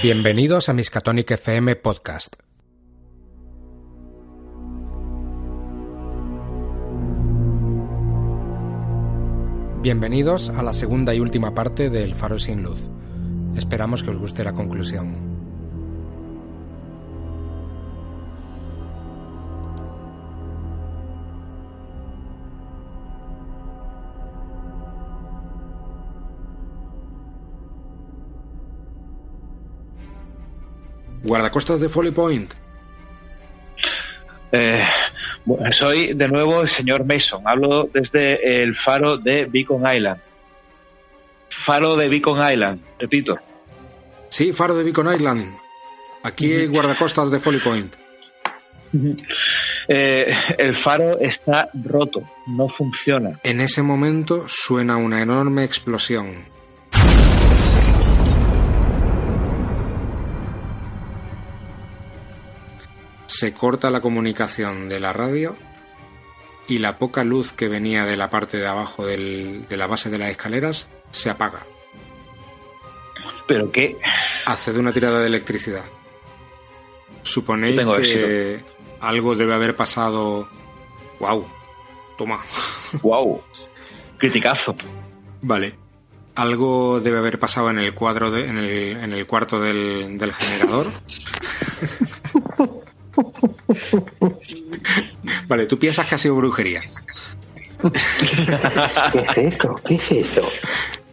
Bienvenidos a Miskatonic FM Podcast. Bienvenidos a la segunda y última parte del Faro sin Luz. Esperamos que os guste la conclusión. Guardacostas de Folly Point. Eh, bueno, soy de nuevo el señor Mason. Hablo desde el faro de Beacon Island. Faro de Beacon Island, repito. Sí, Faro de Beacon Island. Aquí guardacostas de Folly Point. Eh, el faro está roto, no funciona. En ese momento suena una enorme explosión. Se corta la comunicación de la radio y la poca luz que venía de la parte de abajo del- de la base de las escaleras se apaga. ¿Pero qué? Hace una tirada de electricidad. Suponéis Tengo que algo debe haber pasado. ¡Wow! Toma. ¡Wow! Criticazo. Vale. Algo debe haber pasado en el cuadro de- en, el, en el cuarto del, del generador. vale, tú piensas que ha sido brujería. ¿Qué es eso? ¿Qué es eso?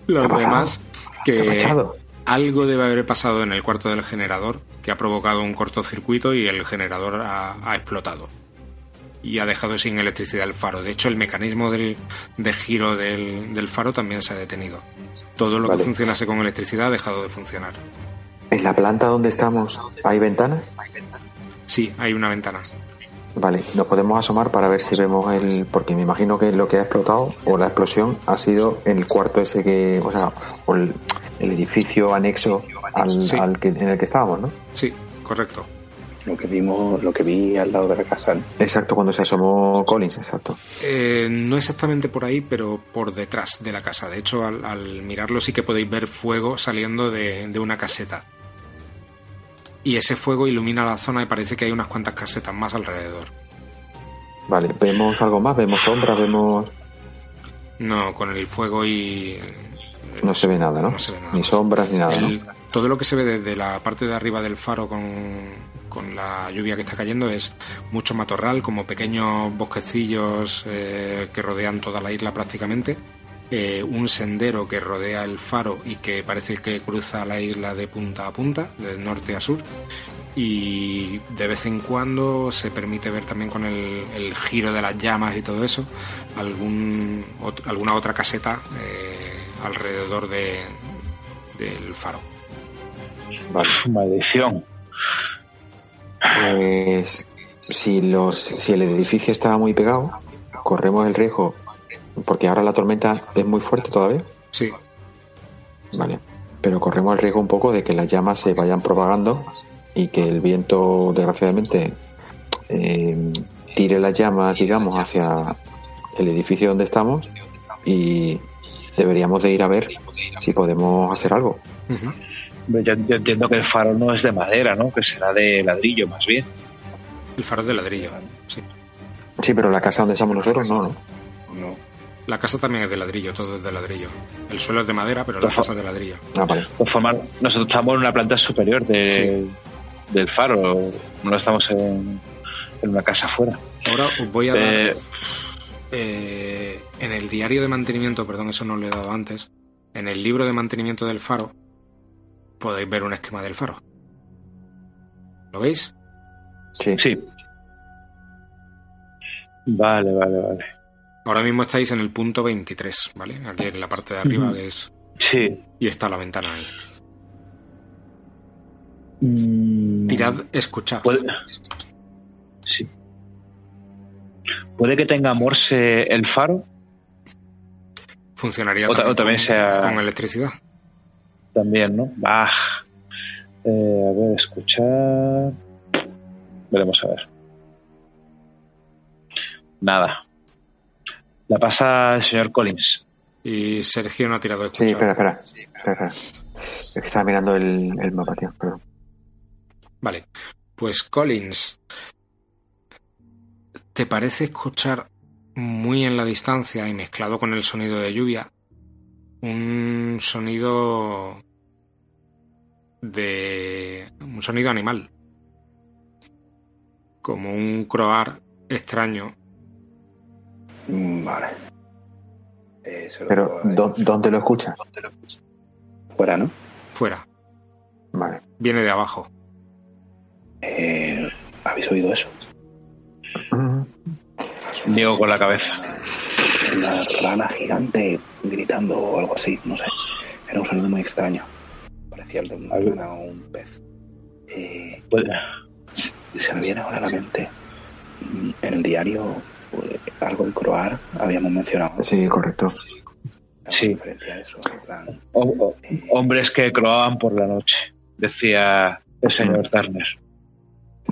Los demás ¿Qué ha que algo debe haber pasado en el cuarto del generador que ha provocado un cortocircuito y el generador ha, ha explotado. Y ha dejado sin electricidad el faro. De hecho, el mecanismo del, de giro del, del faro también se ha detenido. Todo lo Vale. que funcionase con electricidad ha dejado de funcionar. ¿En la planta donde estamos hay ventanas? Sí, hay una ventana. Vale, nos podemos asomar para ver si vemos el... Porque me imagino que lo que ha explotado o la explosión ha sido en el cuarto ese que... O sea, o el, el edificio anexo al, Sí. al que, en el que estábamos, ¿no? Sí, correcto. Lo que vimos, lo que vi al lado de la casa. ¿no? Exacto, cuando se asomó Collins, exacto. Eh, no exactamente por ahí, pero por detrás de la casa. De hecho, al, al mirarlo sí que podéis ver fuego saliendo de, de una caseta. Y ese fuego ilumina la zona y parece que hay unas cuantas casetas más alrededor. Vale, ¿vemos algo más? ¿Vemos sombras? ¿Vemos...? No, con el fuego y... No se ve nada, ¿no? No se ve nada. Ni sombras ni nada, El- ¿no? todo lo que se ve desde la parte de arriba del faro con, con la lluvia que está cayendo es mucho matorral, como pequeños bosquecillos eh, que rodean toda la isla prácticamente. Eh, un sendero que rodea el faro y que parece que cruza la isla de punta a punta, de norte a sur. Y de vez en cuando se permite ver también con el, el giro de las llamas y todo eso algún, ot- alguna otra caseta eh, alrededor de, del faro. Vale. Maldición. Pues si los si el edificio está muy pegado, corremos el riesgo porque ahora la tormenta es muy fuerte todavía, Sí, vale. Pero corremos el riesgo un poco de que las llamas se vayan propagando y que el viento, desgraciadamente, eh, tire las llamas, digamos, hacia el edificio donde estamos y deberíamos de ir a ver si podemos hacer algo. Yo entiendo que el faro no es de madera, ¿no? Que será de ladrillo más bien. El faro es de ladrillo. Sí. Sí, pero la casa donde estamos nosotros no, ¿no? No. La casa también es de ladrillo, todo es de ladrillo. El suelo es de madera, pero la Ojo. casa es de ladrillo. Ah, vale. De forma- nosotros estamos en una planta superior de, Sí. del faro, no estamos en, en una casa afuera. Ahora os voy a dar. Eh, eh, en el diario de mantenimiento, perdón, eso no lo he dado antes. En el libro de mantenimiento del faro podéis ver un esquema del faro. ¿Lo veis? Sí. sí. Vale, vale, vale. Ahora mismo estáis en el punto 23, ¿vale? Aquí en la parte de arriba, que es. Sí. Y está la ventana ahí. Mm, Tirad, escuchad. Puede, sí. Puede que tenga morse el faro, Funcionaría o, ta- o también con- sea con electricidad. también, ¿no? Eh, a ver, escuchar. Veremos a ver. Nada. La pasa el señor Collins. Y Sergio no ha tirado a Sí, espera, espera. espera, espera. Es que estaba mirando el, el mapa, tío. Perdón. Vale. Pues Collins, ¿te parece escuchar muy en la distancia y mezclado con el sonido de lluvia un sonido de un sonido animal como un croar extraño Vale. Eh, se lo Pero, digo a ellos. ¿dó- ¿dónde lo escuchas? Fuera, ¿no? fuera Vale. viene de abajo Eh, ¿Habéis oído eso? Mm, Niego con la cabeza. Una rana gigante gritando o algo así, no sé. Era un sonido muy extraño. Parecía el de una Algo- rana o un pez. Eh, Pues, se me viene ahora a la mente. mm, En el diario, algo de croar, habíamos mencionado. Sí, correcto. ¿Alguna Sí. a eso? Plan, ho- hombres que croaban por la noche, decía el señor Turner.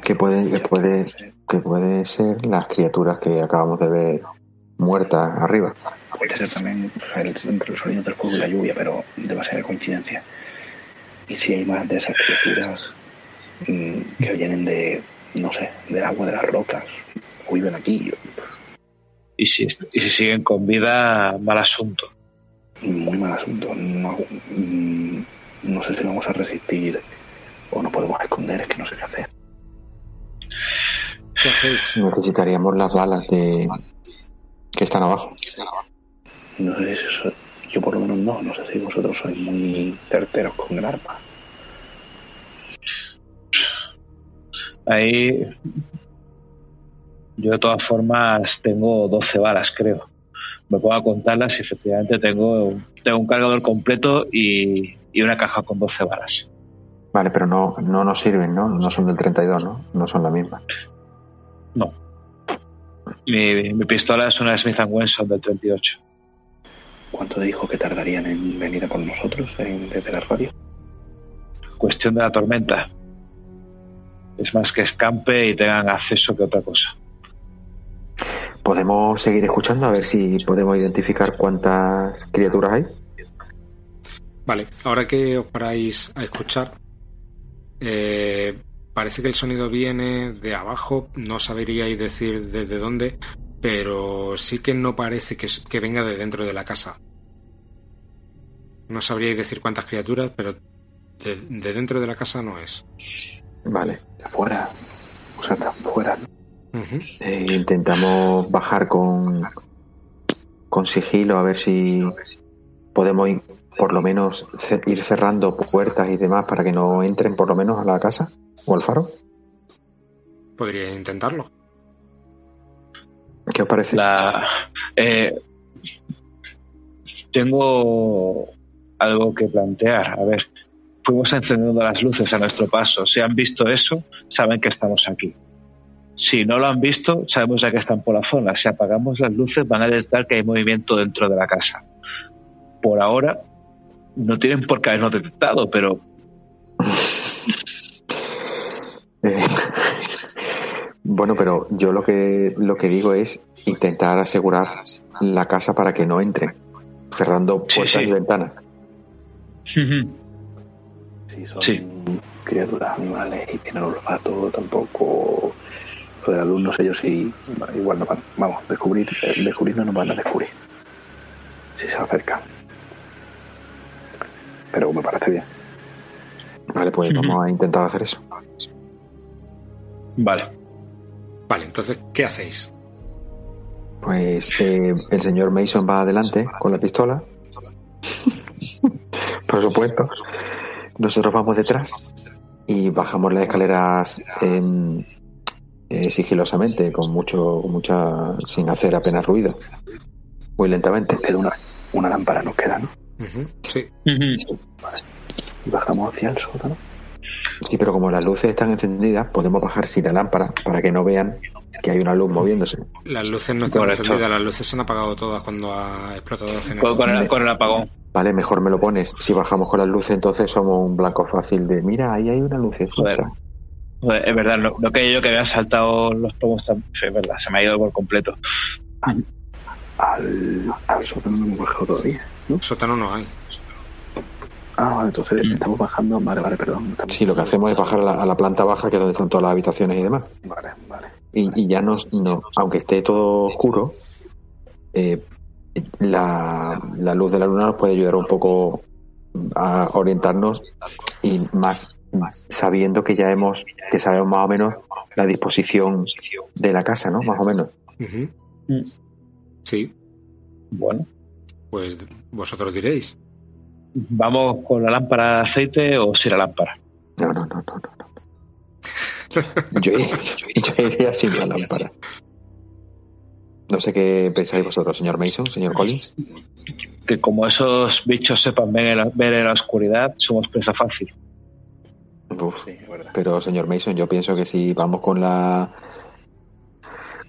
Que puede, que puede, que puede ser las criaturas que acabamos de ver muertas arriba. Puede ser también entre los sonidos del fuego y la lluvia, pero demasiada coincidencia. Y si hay más de esas criaturas mm, que vienen de, no sé, del agua de las rocas, o viven aquí, Y si, y si siguen con vida, mal asunto. muy mal asunto. No, mm, no sé si vamos a resistir o no podemos esconder, es que no sé qué hacer. ¿qué hacéis? Necesitaríamos las balas de que están abajo. No sé si eso, yo por lo menos no, no sé si vosotros sois muy certeros con el arma. Ahí yo de todas formas tengo 12 balas, creo. Me puedo a contarlas y efectivamente tengo, tengo un cargador completo y, y una caja con 12 balas. Vale, pero no, no nos sirven, ¿no? No son del 32, ¿no? No son la misma. No. Mi, mi pistola es una Smith Wesson del 38. ¿Cuánto dijo que tardarían en venir a por nosotros en- desde la radio? Cuestión de la tormenta. Es más que escampe y tengan acceso que otra cosa. Podemos seguir escuchando a ver si podemos identificar cuántas criaturas hay. Vale, ahora que os paráis a escuchar, eh, parece que el sonido viene de abajo, no sabríais decir desde dónde, pero sí que no parece que, venga de dentro de la casa. No sabríais decir cuántas criaturas, pero de, de dentro de la casa no es. Vale. De afuera, o sea, de afuera. Eh, intentamos bajar con, con sigilo a ver si podemos ir, por lo menos ir cerrando puertas y demás para que no entren por lo menos a la casa o al faro. Podríais intentarlo. ¿Qué os parece? La, eh, tengo algo que plantear. A ver, fuimos encendiendo las luces a nuestro paso. Si han visto eso, saben que estamos aquí. Si no lo han visto, sabemos ya que están por la zona. Si apagamos las luces, van a detectar que hay movimiento dentro de la casa. Por ahora, no tienen por qué habernos detectado, pero Eh, bueno, pero yo lo que lo que digo es intentar asegurar la casa para que no entren, cerrando Sí, puertas sí. y ventanas. Si son Sí. criaturas animales y tienen olfato, tampoco. Lo de la luz, no sé yo si. Igual no van. Vamos, descubrir, eh, descubrir no nos van a descubrir. Si se acercan. Pero me parece bien. Vale, pues vamos a intentar hacer eso. vale. Vale, entonces, ¿qué hacéis? Pues eh, el señor Mason va adelante con la pistola. Por supuesto. Nosotros vamos detrás y bajamos las escaleras eh, sigilosamente, con mucho, con mucha, sin hacer apenas ruido. Muy lentamente. Queda una, una lámpara, nos queda, ¿no? Ujú, Sí, Y bajamos hacia el sótano. Sí, pero como las luces están encendidas, podemos bajar sin la lámpara para que no vean que hay una luz moviéndose. las luces no están Correcto. encendidas, las luces se han apagado todas cuando ha explotado el generador. con el, con el apagón. Vale, mejor me lo pones. Si bajamos con las luces, entonces somos un blanco fácil de, mira, ahí hay una luz. Joder. Es verdad, no, no que yo que había saltado los pomos tan... Es verdad, se me ha ido por completo. al, al sótano no hemos bajado todavía, ¿no? Sótano no hay. Ah, vale, entonces estamos bajando. Vale, vale, perdón. estamos- Sí, lo que hacemos es bajar a la, a la planta baja, que es donde están todas las habitaciones y demás. Vale, vale. Y, y ya nos, no, aunque esté todo oscuro, eh, la, la luz de la luna nos puede ayudar un poco a orientarnos y más sabiendo que ya hemos, que sabemos más o menos la disposición de la casa, ¿no? Más o menos. Mm. Sí, Bueno, pues vosotros diréis. ¿vamos con la lámpara de aceite o sin la lámpara? No, no, no, no, no. no. Yo, iría- yo iría sin la lámpara. No sé qué pensáis vosotros, señor Mason, señor Collins. Que como esos bichos sepan ver en la, ver en la oscuridad, somos presa fácil. Uf, Sí, es verdad. pero señor Mason, yo pienso que si vamos con la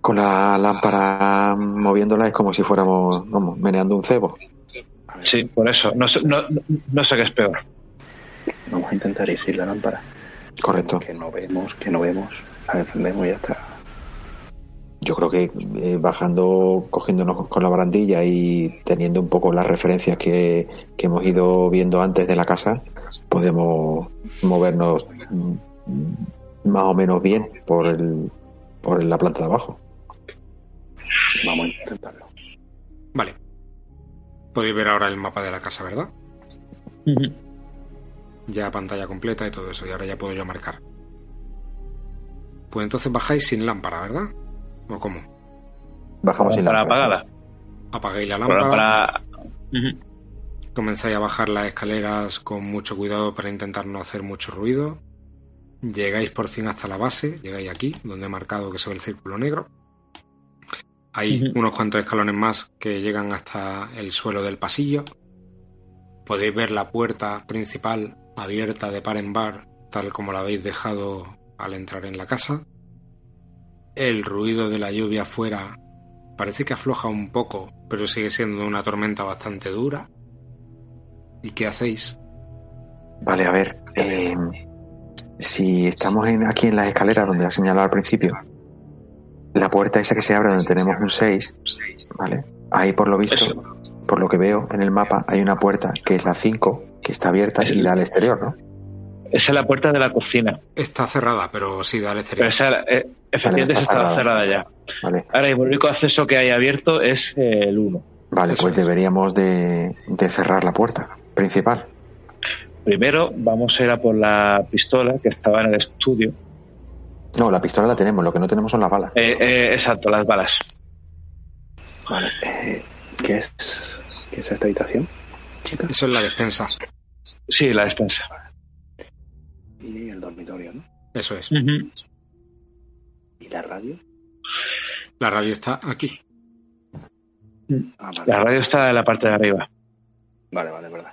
con la lámpara moviéndola es como si fuéramos, vamos, meneando un cebo. Sí, por eso. No, sé- no, no- no sé qué es peor. Vamos a intentar ir sin la lámpara. Correcto. Que no vemos, que no vemos. La encendemos y ya está. Yo creo que eh, bajando, cogiéndonos con la barandilla y teniendo un poco las referencias que, que hemos ido viendo antes de la casa, podemos movernos mm, más o menos bien por el, por la planta de abajo. Vamos a intentarlo. Vale. Podéis ver ahora el mapa de la casa, ¿verdad? Ya pantalla completa y todo eso, y ahora ya puedo yo marcar. Pues entonces bajáis sin lámpara, ¿verdad? ¿O cómo? Bajamos sin Para lámpara. apagada. Apagáis la Para, lámpara, para... Comenzáis a bajar las escaleras con mucho cuidado para intentar no hacer mucho ruido. Llegáis por fin hasta la base, llegáis aquí, donde he marcado que se ve el círculo negro. Hay unos cuantos escalones más que llegan hasta el suelo del pasillo. Podéis ver la puerta principal abierta de par en par, tal como la habéis dejado al entrar en la casa. El ruido de la lluvia afuera parece que afloja un poco, pero sigue siendo una tormenta bastante dura. ¿Y qué hacéis? Vale, a ver. eh, si estamos en, aquí en las escaleras donde ha señalado al principio, la puerta esa que se abre donde tenemos un 6, ¿vale? Ahí por lo visto, por lo que veo en el mapa, hay una puerta que es la 5, que está abierta y da al exterior, ¿no? Esa es la puerta de la cocina. Está cerrada, pero sí da al Pero exterior. esa, eh, efectivamente, está esa estaba cerrada. cerrada ya. Vale, Ahora el único acceso que hay abierto es eh, el 1. vale Eso pues es. deberíamos de, de cerrar la puerta principal. Primero vamos a ir a por la pistola que estaba en el estudio. No, la pistola la tenemos, lo que no tenemos son las balas. Eh, eh, exacto, las balas. Vale. eh, ¿qué, es, ¿Qué es esta habitación? Eso es la despensa. Sí, la despensa. Y el dormitorio, ¿no? Eso es. ¿Y la radio? La radio está aquí. Ah, vale. La radio está en la parte de arriba. Vale, vale, verdad.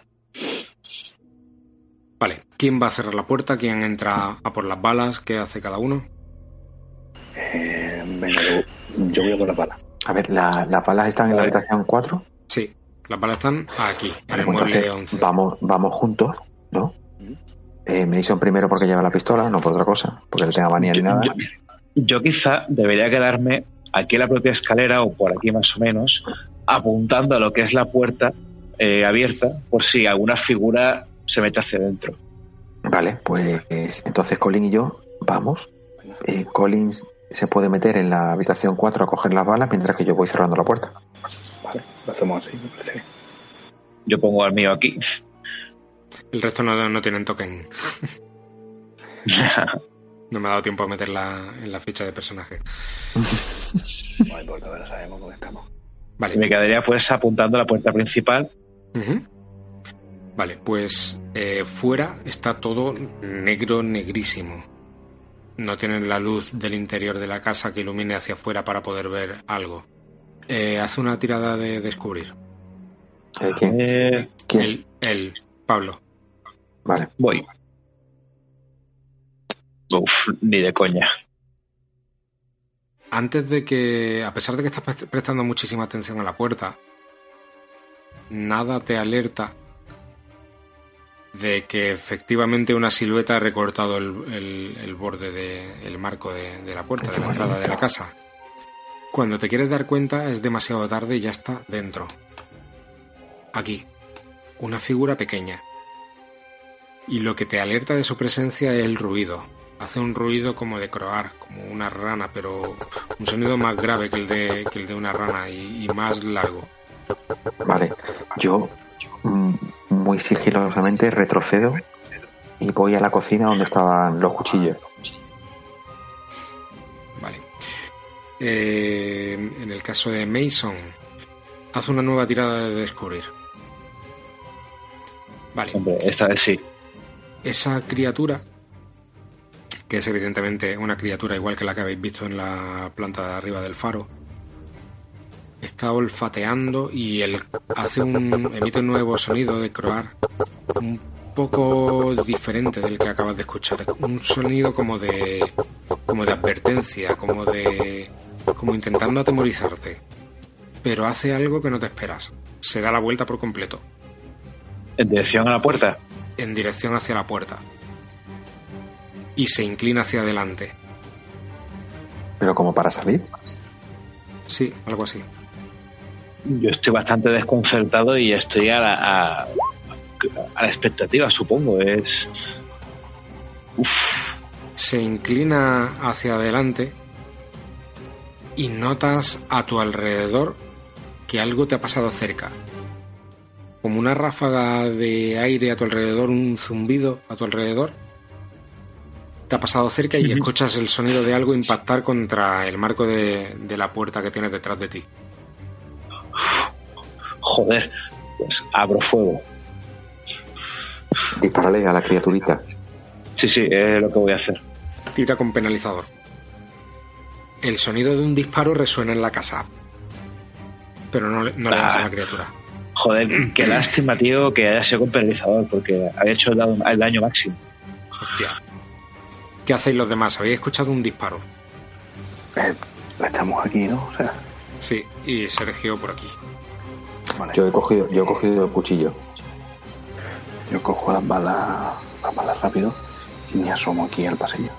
Vale. ¿Quién va a cerrar la puerta? ¿Quién entra a por las balas? ¿Qué hace cada uno? Eh, venga, yo, yo voy a por la bala. A ver, la- las balas están en la habitación 4. Sí. Las balas están aquí, en Vale, el pues mueble entonces 11. vamos, vamos juntos, ¿no? Eh, Mason primero porque lleva la pistola, no por otra cosa, porque no tenga manía ni nada. yo- yo quizá debería quedarme aquí en la propia escalera o por aquí más o menos, apuntando a lo que es la puerta eh, abierta, por si alguna figura se mete hacia adentro. Vale, pues entonces Colin y yo vamos. Eh, Colin se puede meter en la habitación 4 a coger las balas mientras que yo voy cerrando la puerta. Vale, lo hacemos así, me parece bien. Yo pongo el mío aquí. El resto no, no tienen token. No me ha dado tiempo a meterla en la ficha de personaje. No importa, ahora sabemos dónde estamos. Vale. Y me quedaría pues apuntando a la puerta principal. Vale, pues eh, fuera está todo negro, negrísimo. No tienen la luz del interior de la casa que ilumine hacia afuera para poder ver algo. Eh, hace una tirada de descubrir. ¿Quién? Eh, ¿Quién? Pablo. Vale. voy. Uf, ni de coña. Antes de que, a pesar de que estás prest- prestando muchísima atención a la puerta, nada te alerta de que efectivamente una silueta ha recortado el, el- el borde del marco de, de la puerta, de la entrada de la casa. Cuando te quieres dar cuenta es demasiado tarde y ya está dentro. Aquí, una figura pequeña. Y lo que te alerta de su presencia es el ruido. Hace un ruido como de croar, como una rana, pero un sonido más grave que el de, que el de una rana y, y más largo. Vale, yo mm, muy sigilosamente retrocedo y voy a la cocina donde estaban los cuchillos. Vale. Eh, en el caso de Mason, haz una nueva tirada de descubrir. Vale. Hombre, esta vez sí. Esa criatura, que es evidentemente una criatura igual que la que habéis visto en la planta de arriba del faro, está olfateando y el, hace un, emite un nuevo sonido de croar, un poco diferente del que acabas de escuchar, un sonido como de, como de advertencia, como de, como intentando atemorizarte, pero hace algo que no te esperas. Se da la vuelta por completo, En dirección a la puerta. en dirección hacia la puerta, y se inclina hacia adelante. Pero como para salir, Sí, algo así. Yo estoy bastante desconcertado y estoy a la, a, a la expectativa, supongo. Es. Uf, se inclina hacia adelante y notas a tu alrededor que algo te ha pasado cerca. Como una ráfaga de aire a tu alrededor, un zumbido a tu alrededor. Te ha pasado cerca y escuchas el sonido de algo impactar contra el marco de, de la puerta que tienes detrás de ti. joder. Pues abro fuego. disparale a la criaturita. Sí, sí, es lo que voy a hacer. Tira con penalizador. El sonido de un disparo resuena en la casa. Pero no, le- das a la criatura. Joder, qué lástima, tío, que haya sido con porque había hecho el daño, máximo. Hostia. ¿Qué hacéis los demás? ¿Habéis escuchado un disparo? Eh, estamos aquí, ¿no? O sea, Sí, y Sergio por aquí. vale. Yo he cogido, yo he cogido el cuchillo. Yo cojo las balas, las balas rápido y me asomo aquí al pasillo.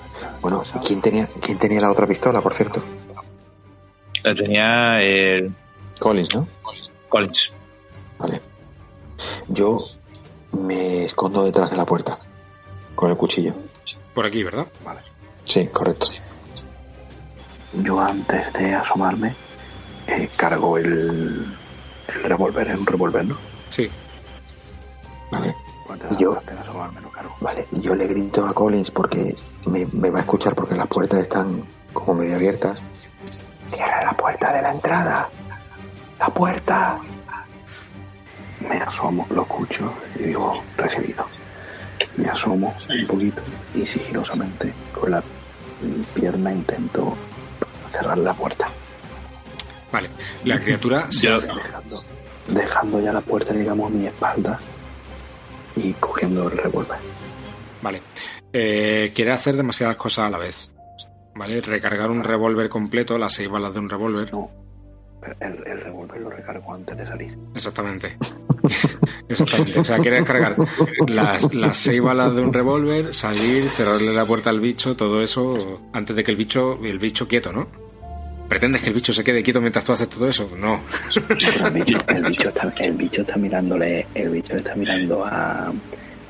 Bueno, ¿y ¿quién tenía, quién tenía la otra pistola, por cierto? La tenía el Collins, ¿no? Collins. Vale. Yo me escondo detrás de la puerta con el cuchillo. Por aquí, ¿verdad? Vale. Sí, correcto. Yo antes de asomarme eh, cargo el, el revólver, es un revólver, ¿no? Sí. Vale. Antes Yo- antes de asomarme lo cargo. Vale, y yo le grito a Collins porque me, me va a escuchar porque las puertas están como medio abiertas. Cierra la puerta de la entrada. La puerta. Me asomo, lo escucho y digo, recibido. Me asomo un poquito y sigilosamente con la pierna intento cerrar la puerta. Vale. La criatura se hace- Dejando, dejando ya la puerta, digamos, a mi espalda y cogiendo el revólver. Vale. Eh, quiere hacer demasiadas cosas a la vez. ¿Vale? Recargar un revólver completo, las seis balas de un revólver. No, el revólver lo recargo antes de salir. Exactamente. Exactamente. O sea, quiere descargar las, las seis balas de un revólver, salir, cerrarle la puerta al bicho, todo eso antes de que el bicho, el bicho quieto, ¿no? ¿Pretendes que el bicho se quede quieto mientras tú haces todo eso? No. El bicho, el bicho está, el bicho está mirándole, el bicho está mirando a,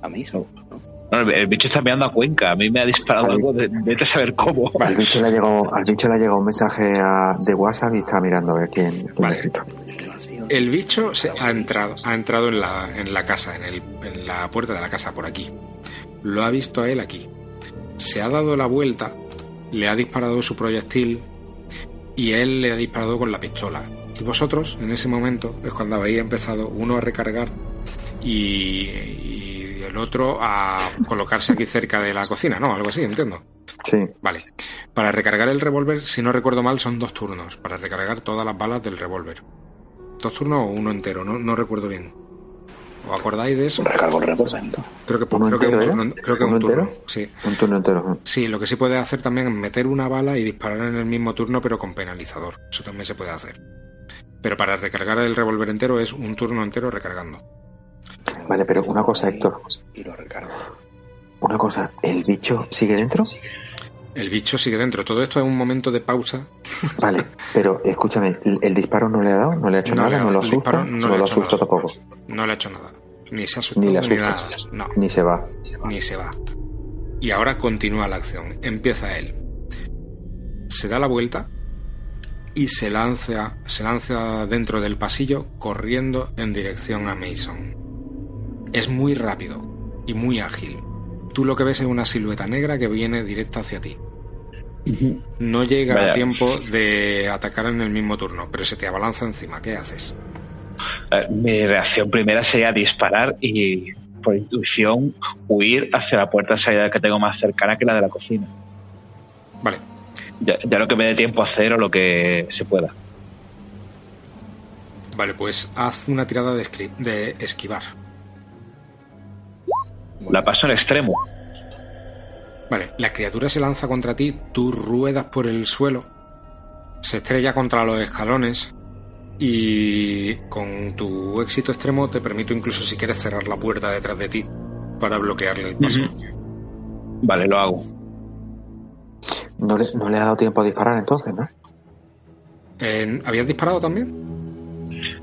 a Mason, ¿no? No, el, bicho está mirando a Cuenca. A mí me ha disparado algo de. Vete a saber cómo. Al bicho le ha llegado, al bicho le ha llegado un mensaje a- de WhatsApp y está mirando a ver quién, quién Vale. El bicho se ha entrado, ha entrado en la, en la casa, en, el, en la puerta de la casa, por aquí. Lo ha visto a él aquí. Se ha dado la vuelta, le ha disparado su proyectil y él le ha disparado con la pistola. Y vosotros, en ese momento, es cuando habéis empezado uno a recargar y, y el otro a colocarse aquí cerca de la cocina, ¿no? Algo así, entiendo. Sí, Vale. Para recargar el revólver, si no recuerdo mal, son dos turnos. Para recargar todas las balas del revólver. ¿Dos turnos o uno entero? No, no recuerdo bien. ¿Os acordáis de eso? recargo el. Creo que, ¿Uno creo que entero, un era? turno, creo que ¿Uno un turno. entero? Sí. un turno entero. Sí, lo que sí puede hacer también es meter una bala y disparar en el mismo turno, pero con penalizador. Eso también se puede hacer. Pero para recargar el revólver entero es un turno entero recargando. Vale, pero una cosa, Héctor. Y lo recargo. Una cosa, ¿el bicho sigue dentro? El bicho sigue dentro. Todo esto es un momento de pausa. Vale, pero escúchame, ¿el, el disparo no le ha dado? ¿No le ha hecho No nada? ha- ¿No lo asusta? No, lo asusta nada. tampoco. No le ha hecho nada. Ni se ha asustado Ni ni, le asusta. nada. No, Ni se va. ni se va. Y ahora continúa la acción. Empieza él. Se da la vuelta y se lanza, se lanza dentro del pasillo corriendo en dirección a Mason. Es muy rápido y muy ágil. Tú lo que ves es una silueta negra que viene directa hacia ti. No llega a tiempo de atacar en el mismo turno, pero se te abalanza encima. ¿Qué haces? Eh, Mi reacción primera sería disparar y, por intuición, huir hacia la puerta de salida que tengo más cercana que la de la cocina. Vale, Ya, ya lo que me dé tiempo a hacer o lo que se pueda. vale, pues haz una tirada de esquivar. La paso en extremo. Vale, la criatura se lanza contra ti, tú ruedas por el suelo, se estrella contra los escalones y con tu éxito extremo te permito incluso si quieres cerrar la puerta detrás de ti para bloquearle el paso. Vale, lo hago. No le, no le ha dado tiempo a disparar entonces, ¿no? Eh, ¿Habías disparado también?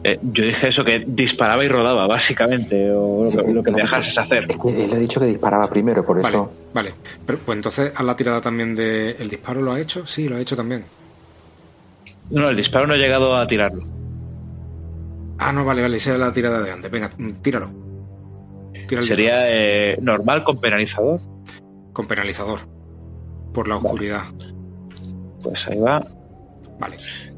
Eh, yo dije eso, que disparaba y rodaba, básicamente, o lo que, lo que me dejases hacer. Es que él le ha dicho que disparaba primero, por Vale, eso. vale. Pero, pues entonces haz la tirada también de... ¿El disparo lo ha hecho? Sí, lo ha hecho también. No, el disparo no he llegado a tirarlo. Ah, no, vale, vale, esa es la tirada de antes. Venga, tíralo. Sería eh, normal con penalizador. con penalizador. Por la oscuridad. Pues ahí va. Vale.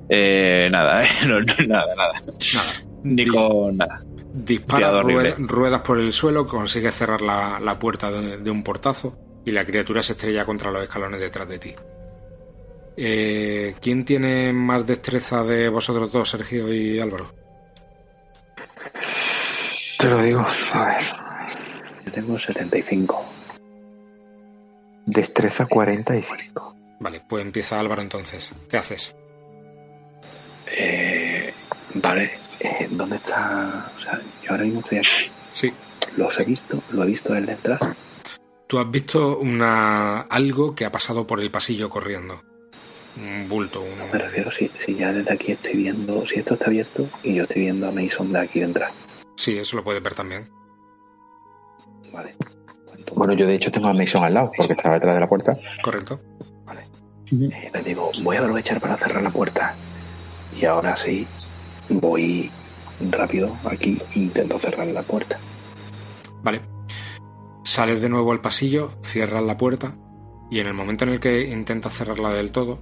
Eh, nada, eh, no, no, nada, nada. Nada. Ni con nada. Dispara, ruedas por el suelo, consigues cerrar la, la puerta de, de un portazo y la criatura se estrella contra los escalones detrás de ti. Eh, ¿Quién tiene más destreza de vosotros dos, Sergio y Álvaro? Te lo digo. A ver. Yo tengo 75. Destreza 45. Vale, pues empieza Álvaro entonces. ¿Qué haces? Eh, vale, eh, ¿dónde está? O sea, yo ahora mismo estoy aquí. Sí. Los he visto, lo he visto desde detrás. Tú has visto una algo que ha pasado por el pasillo corriendo. Un bulto, un... Me refiero si, si ya desde aquí estoy viendo, si esto está abierto y yo estoy viendo a Mason de aquí detrás. Sí, eso lo puedes ver también. Vale. Entonces, Bueno, yo de hecho tengo a Mason al lado, porque estaba detrás de la puerta. Correcto. eh, les digo, voy a aprovechar para cerrar la puerta. Y ahora sí, voy rápido aquí e intento cerrar la puerta. Vale. Sales de nuevo al pasillo, cierras la puerta y en el momento en el que intentas cerrarla del todo,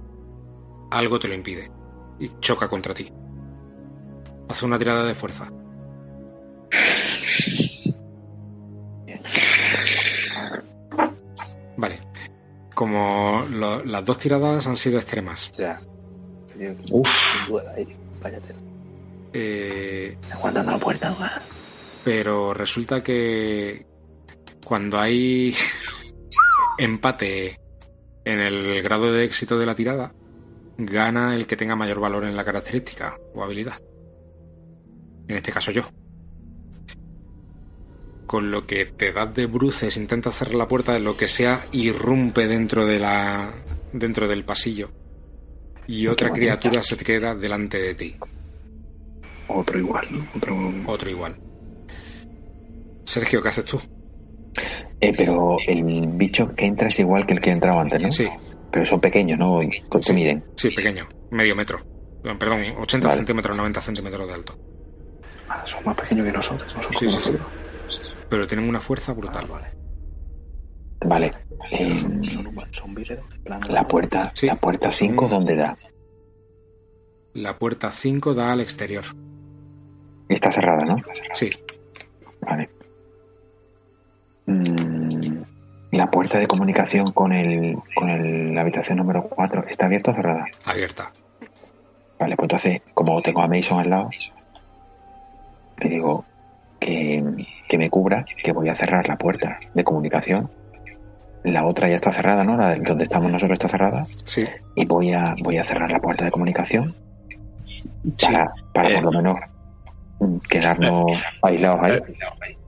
algo te lo impide y choca contra ti. Hace una tirada de fuerza. Vale. Como lo- las dos tiradas han sido extremas, O sea, Uf. eh, váyate. eh, Aguantando la puerta, va. pero resulta que cuando hay empate en el grado de éxito de la tirada, gana el que tenga mayor valor en la característica o habilidad. En este caso yo. Con lo que te das de bruces, intentas cerrar la puerta, lo que sea irrumpe dentro de la dentro del pasillo y otra criatura se te queda delante de ti, Otro igual, ¿no? Otro. otro igual. Sergio, ¿qué haces tú? Eh, pero el bicho que entra es igual que el que entraba antes, ¿no? Sí, Pero son pequeños, ¿no? ¿Y ¿Cuánto Sí. miden? Sí, pequeño, medio metro. Perdón, 80 Vale. centímetros, 90 centímetros de alto. Ah, son más pequeños que nosotros, no son Sí, sí, nosotros. Pero tienen una fuerza Ah, brutal. vale. Vale. Eh, son, plan- la puerta, Sí. la puerta 5, Mm. ¿dónde da? La puerta 5 da al exterior. Está cerrada, ¿no? Sí, Vale. Mm, la puerta de comunicación con el con el- la habitación número 4 está abierta o cerrada. abierta. Vale, pues entonces, como tengo a Mason al lado, le digo que, que me cubra, que voy a cerrar la puerta de comunicación. La otra ya está cerrada, ¿no? La de donde estamos nosotros está cerrada. Sí, Y voy a, voy a cerrar la puerta de comunicación para, para Eh. por lo menos quedarnos aislados ahí.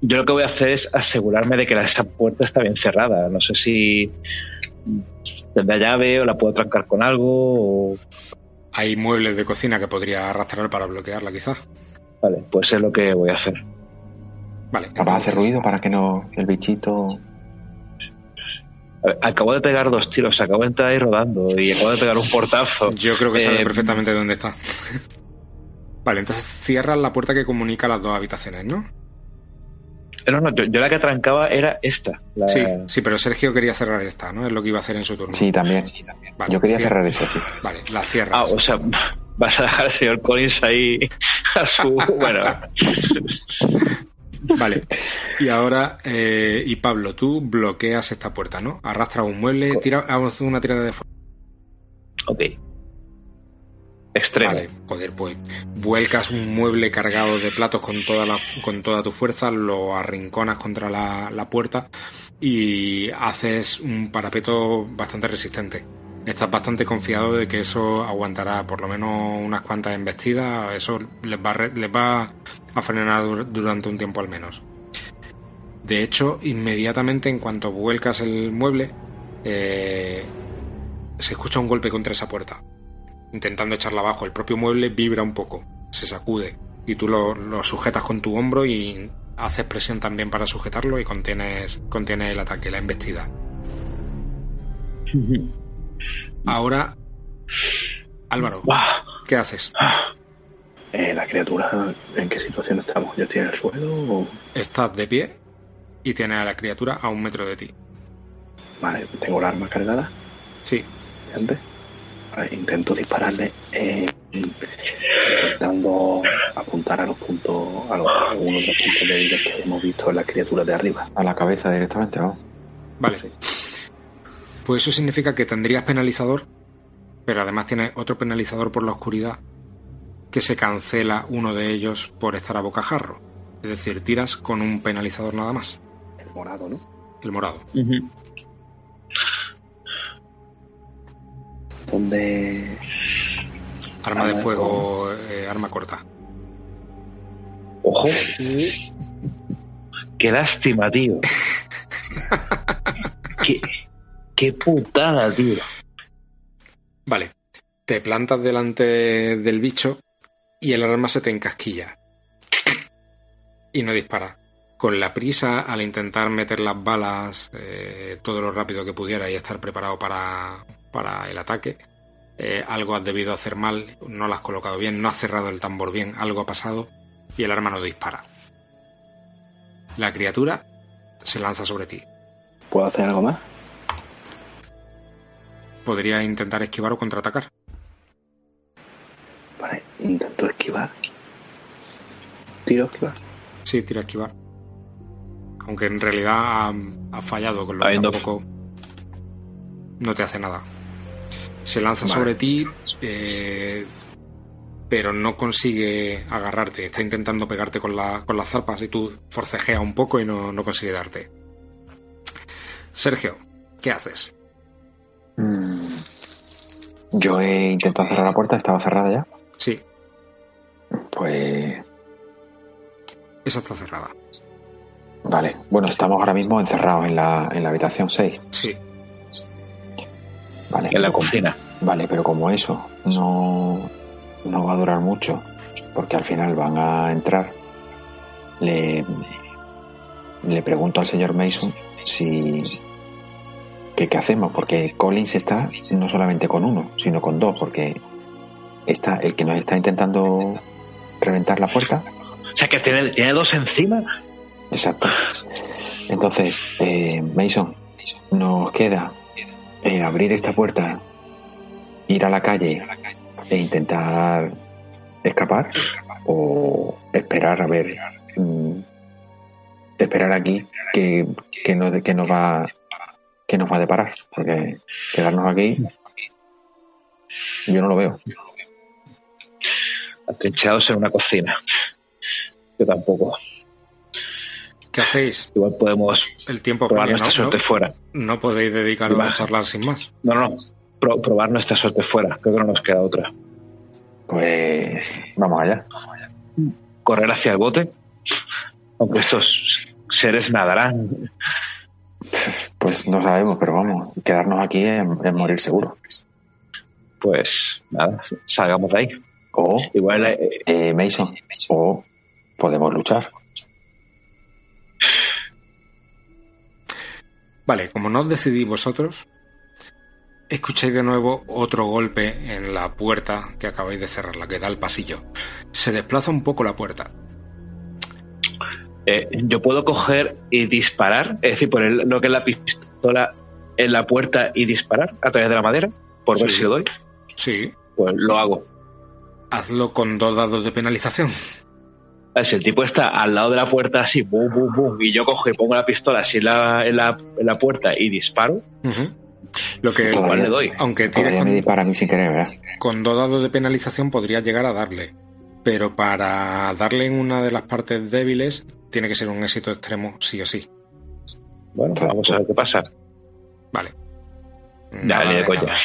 Yo lo que voy a hacer es asegurarme de que esa puerta está bien cerrada. No sé si ¿Tendrá llave o la puedo trancar con algo? O... Hay muebles de cocina que podría arrastrar para bloquearla, quizás. Vale, pues es lo que voy a hacer. Vale. Capaz de hacer entonces- ruido para que no el bichito. Acabo de pegar dos tiros, acabo de entrar ahí rodando y acabo de pegar un portazo. Yo creo que sabe Eh, perfectamente dónde está. vale, entonces cierras la puerta que comunica las dos habitaciones, ¿no? No, no, yo, yo la que trancaba era esta. la- Sí, sí, pero Sergio quería cerrar esta, ¿no? Es lo que iba a hacer en su turno. Sí, también. Vale, Yo quería cerrar ese. sí. Vale, la cierras. Ah, o sea, vas a dejar al señor Collins ahí a su. Bueno, Vale. Y ahora, eh, y Pablo, tú bloqueas esta puerta, ¿no? Arrastras un mueble, tira, haz una tirada de fuerza. ok. Extremo. Vale, joder, pues vuelcas un mueble cargado de platos con toda, la, con toda tu fuerza, lo arrinconas contra la, la puerta y haces un parapeto bastante resistente. Estás bastante confiado de que eso aguantará por lo menos unas cuantas embestidas, eso les va, les va a frenar dur- durante un tiempo al menos. De hecho, inmediatamente en cuanto vuelcas el mueble, eh, se escucha un golpe contra esa puerta intentando echarla abajo. El propio mueble vibra un poco, se sacude y tú lo, lo sujetas con tu hombro y haces presión también para sujetarlo y contienes, contienes el ataque, la embestida. Ahora, Álvaro. ¿qué haces? Eh, la criatura, ¿en qué situación estamos? ¿Yo estoy en el suelo o...? Estás de pie y tienes a la criatura a un metro de ti. Vale, tengo el arma cargada. Sí, antes. Vale, intento dispararle, eh, intentando apuntar a los puntos, a, los, a algunos de los puntos débiles que hemos visto en las criaturas de arriba. A la cabeza directamente, vamos. vale. Sí. Pues eso significa que tendrías penalizador, pero además tienes otro penalizador por la oscuridad que se cancela uno de ellos por estar a bocajarro. Es decir, tiras con un penalizador nada más, El morado, ¿no? el morado. Donde Arma Arma de de fuego, eh, arma corta. Ojo. Qué lástima, tío. qué, qué putada, tío. Vale, te plantas delante del bicho y el arma se te encasquilla. Y no dispara. Con la prisa, al intentar meter las balas eh, todo lo rápido que pudiera y estar preparado para, para el ataque, eh, algo has debido hacer mal, no lo has colocado bien, no has cerrado el tambor bien, algo ha pasado y el arma no dispara. La criatura se lanza sobre ti. puedo hacer algo más. Podría intentar esquivar o contraatacar. Intento esquivar. Tiro esquivar. Sí, tira a esquivar. Aunque en realidad ha, ha fallado, con lo que tampoco no te hace nada. Se lanza Vale. sobre ti, eh, pero no consigue agarrarte. Está intentando pegarte con, la- con las zarpas y tú forcejeas un poco y no, no consigue darte. Sergio, ¿qué haces? Mm. Yo he intentado cerrar la puerta, estaba cerrada ya. Sí, Pues esa está cerrada. vale. Bueno, estamos ahora mismo encerrados en la, en la habitación 6. Sí, Vale. En la cocina. Vale, pero como eso no, no va a durar mucho, porque al final van a entrar, le, le pregunto al señor Mason si que qué hacemos, porque Collins está no solamente con uno, sino con dos, porque está el que nos está intentando reventar la puerta. O sea, que tiene, tiene dos encima. Exacto. Entonces, eh, Mason, nos queda eh, abrir esta puerta, ir a la calle e intentar escapar o esperar a ver, mm, esperar aquí que, que, no, que nos va que nos va a deparar, porque quedarnos aquí yo no lo veo. Atrinchados en una cocina. Yo tampoco. ¿qué hacéis? Igual podemos El tiempo probar premia, nuestra ¿no? suerte fuera. No, podéis dedicaros a Va. charlar sin más. No, no. Pro- probar nuestra suerte fuera. Creo que no nos queda otra. Pues vamos allá. Correr hacia el bote. Aunque estos seres nadarán. Pues no sabemos, pero vamos, quedarnos aquí es, es morir seguro. Pues nada, salgamos de ahí. O, Igual eh, eh, Mason, o podemos luchar. Vale, como no os decidís vosotros, escucháis de nuevo otro golpe en la puerta que acabáis de cerrar, la que da al pasillo. Se desplaza un poco la puerta. eh, yo puedo coger y disparar, es decir, poner lo que es la pistola en la puerta y disparar a través de la madera, por ver si lo doy. Sí, Pues lo hago. Hazlo con dos dados de penalización. Si el tipo está al lado de la puerta así, boom, boom, boom, y yo cojo y pongo la pistola así en la, en la, en la puerta y disparo. Lo que, igual le doy. aunque tires Todavía me con, dispara a mí sin querer, ¿verdad? con dos dados de penalización, podría llegar a darle. Pero para darle en una de las partes débiles, tiene que ser un éxito extremo, sí o sí. Bueno, vamos a ver qué pasa. Vale. Nada Dale, de coño. nada.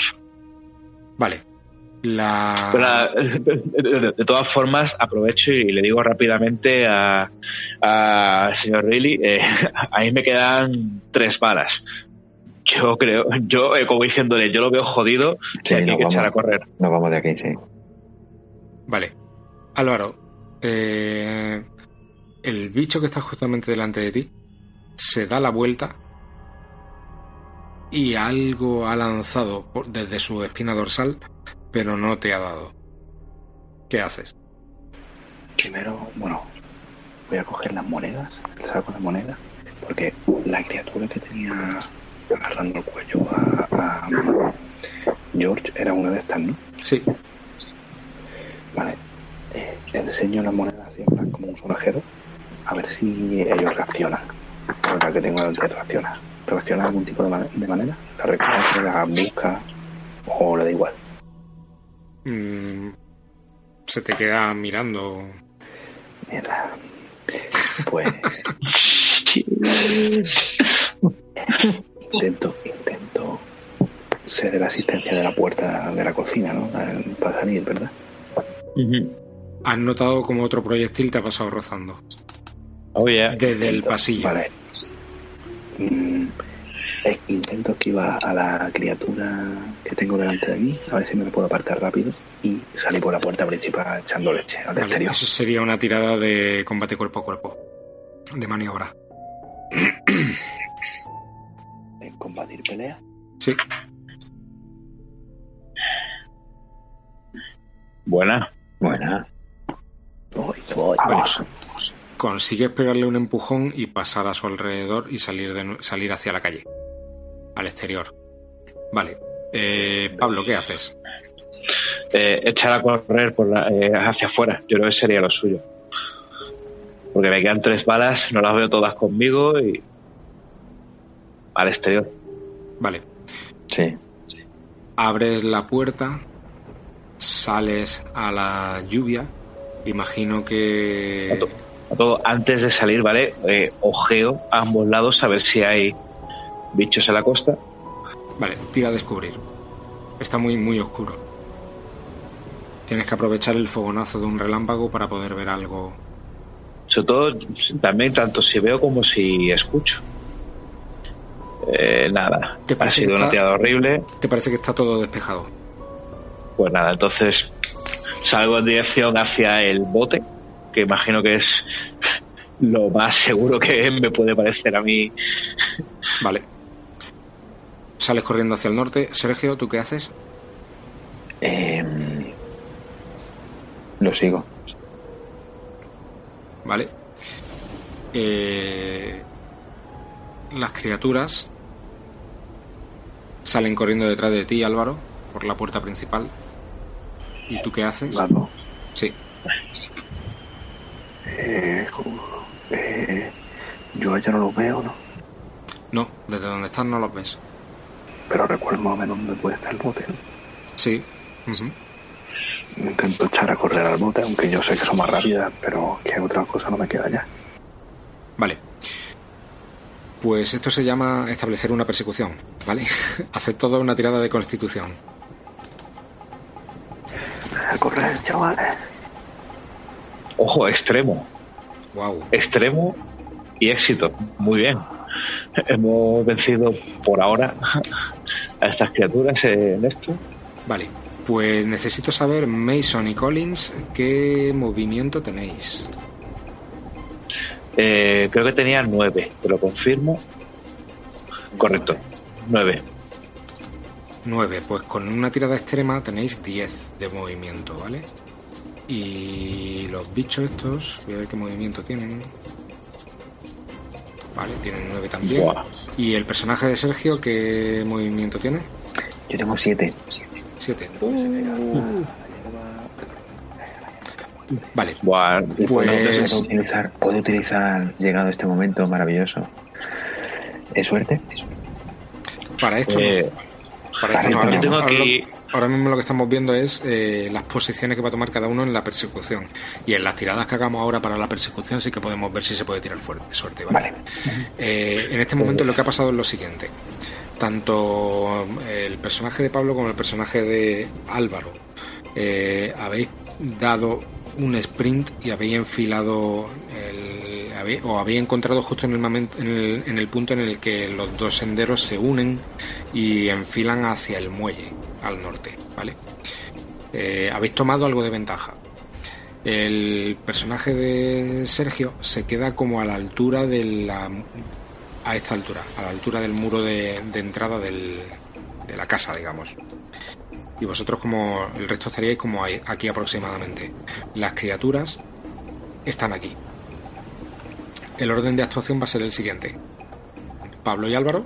Vale. La. Pero, nada, de, todas formas, aprovecho y le digo rápidamente a- al señor Riley, eh, a mí me quedan tres balas. Yo creo, yo eh, como diciéndole, yo lo veo jodido, Sí, y hay nos que echar a correr. nos vamos de aquí, sí. Vale. Álvaro, eh, el bicho que está justamente delante de ti se da la vuelta y algo ha lanzado desde su espina dorsal, pero no te ha dado. ¿Qué haces? Primero, bueno, voy a coger las monedas, saco de monedas, porque la criatura que tenía agarrando el cuello a, a George era una de estas, ¿no? Sí, Vale. Eh, enseño las monedas así en plan como un sonajero, a ver si ellos reaccionan. La que tengo delante reacciona. ¿Reacciona de algún tipo de, de manera? ¿La reconoce, la busca o le da igual? Mm, se te queda mirando. Mierda. Pues intento, intento ceder la asistencia de la puerta de la cocina, ¿no? Para salir, ¿verdad? Has notado como otro proyectil te ha pasado rozando. Oh, yeah. Desde el pasillo. Vale. Mm, eh, intento esquivar a la criatura que tengo delante de mí, a ver si me la puedo apartar rápido y salir por la puerta principal echando leche al Vale, exterior. eso sería una tirada de combate cuerpo a cuerpo. De maniobra. En combatir pelea. Sí. Buena. Buena. Voy, voy. Vamos. Consigues pegarle un empujón y pasar a su alrededor y salir, de, salir hacia la calle. Al exterior. Vale. Eh, Pablo, ¿qué haces? Eh, echar a correr por la- eh, hacia afuera, yo creo que sería lo suyo. Porque me quedan tres balas, no las veo todas conmigo y. al exterior. Vale. Sí. Abres la puerta, sales a la lluvia. Imagino que... A to- a todo, antes de salir, ¿vale? Eh, ojeo a ambos lados a ver si hay bichos en la costa. Vale, tira a descubrir. Está muy, muy oscuro. Tienes que aprovechar el fogonazo de un relámpago para poder ver algo. Sobre todo, también tanto si veo como si escucho. Eh, nada, ¿Te ha sido una tirada horrible. Te parece que está todo despejado. Pues nada, entonces salgo en dirección hacia el bote, que imagino que es lo más seguro que me puede parecer a mí. Vale. Sales corriendo hacia el norte. Sergio, ¿tú qué haces? Em, lo sigo. Vale. Eh, las criaturas salen corriendo detrás de ti, Álvaro, por la puerta principal. ¿Y tú qué haces? Las dos. Sí. Eh, eh, yo ya no los veo, ¿no? No, desde donde están no los ves. Pero recuerdo más o menos dónde puede estar el bote. ¿no? Sí. Ujú. Intento echar a correr al bote, aunque yo sé que son más rápidas, pero que otra cosa no me queda ya. Vale. Pues esto se llama establecer una persecución, ¿vale? Hacer toda una tirada de constitución. A correr, chavales. Ojo, extremo, Wow. extremo y éxito. Muy bien. hemos vencido por ahora a estas criaturas en esto. Vale, pues necesito saber, Mason y Collins, qué movimiento tenéis. Eh, creo que tenía nueve, te lo confirmo. Correcto, nueve. 9, pues con una tirada extrema tenéis 10 de movimiento, ¿vale? Y los bichos estos, voy a ver qué movimiento tienen. Vale, tienen 9 también. ¿Y el personaje de Sergio qué movimiento tiene? Yo tengo siete. 7. Vale, Buah, Y puedo, Pues- puedo utilizar, puedo utilizar, llegado este momento maravilloso, ¿es suerte? para esto, eh, para esto no, para esto ahora, no. yo tengo aquí. Ahora mismo lo que estamos viendo es eh, las posiciones que va a tomar cada uno en la persecución. Y en las tiradas que hagamos ahora para la persecución sí que podemos ver si se puede tirar fuerte, suerte, ¿vale? Vale. Eh, en este momento lo que ha pasado es lo siguiente. Tanto el personaje de Pablo como el personaje de Álvaro eh, habéis dado un sprint y habéis enfilado el, habéis- o habéis encontrado justo en el, momento, en, el, en el punto en el que los dos senderos se unen y enfilan hacia el muelle al norte, ¿vale? Eh, habéis tomado algo de ventaja. El personaje de Sergio se queda como a la altura de la a esta altura, a la altura del muro de, entrada de la casa, digamos. Y vosotros como el resto estaríais como aquí aproximadamente. Las criaturas están aquí. El orden de actuación va a ser el siguiente. Pablo y Álvaro,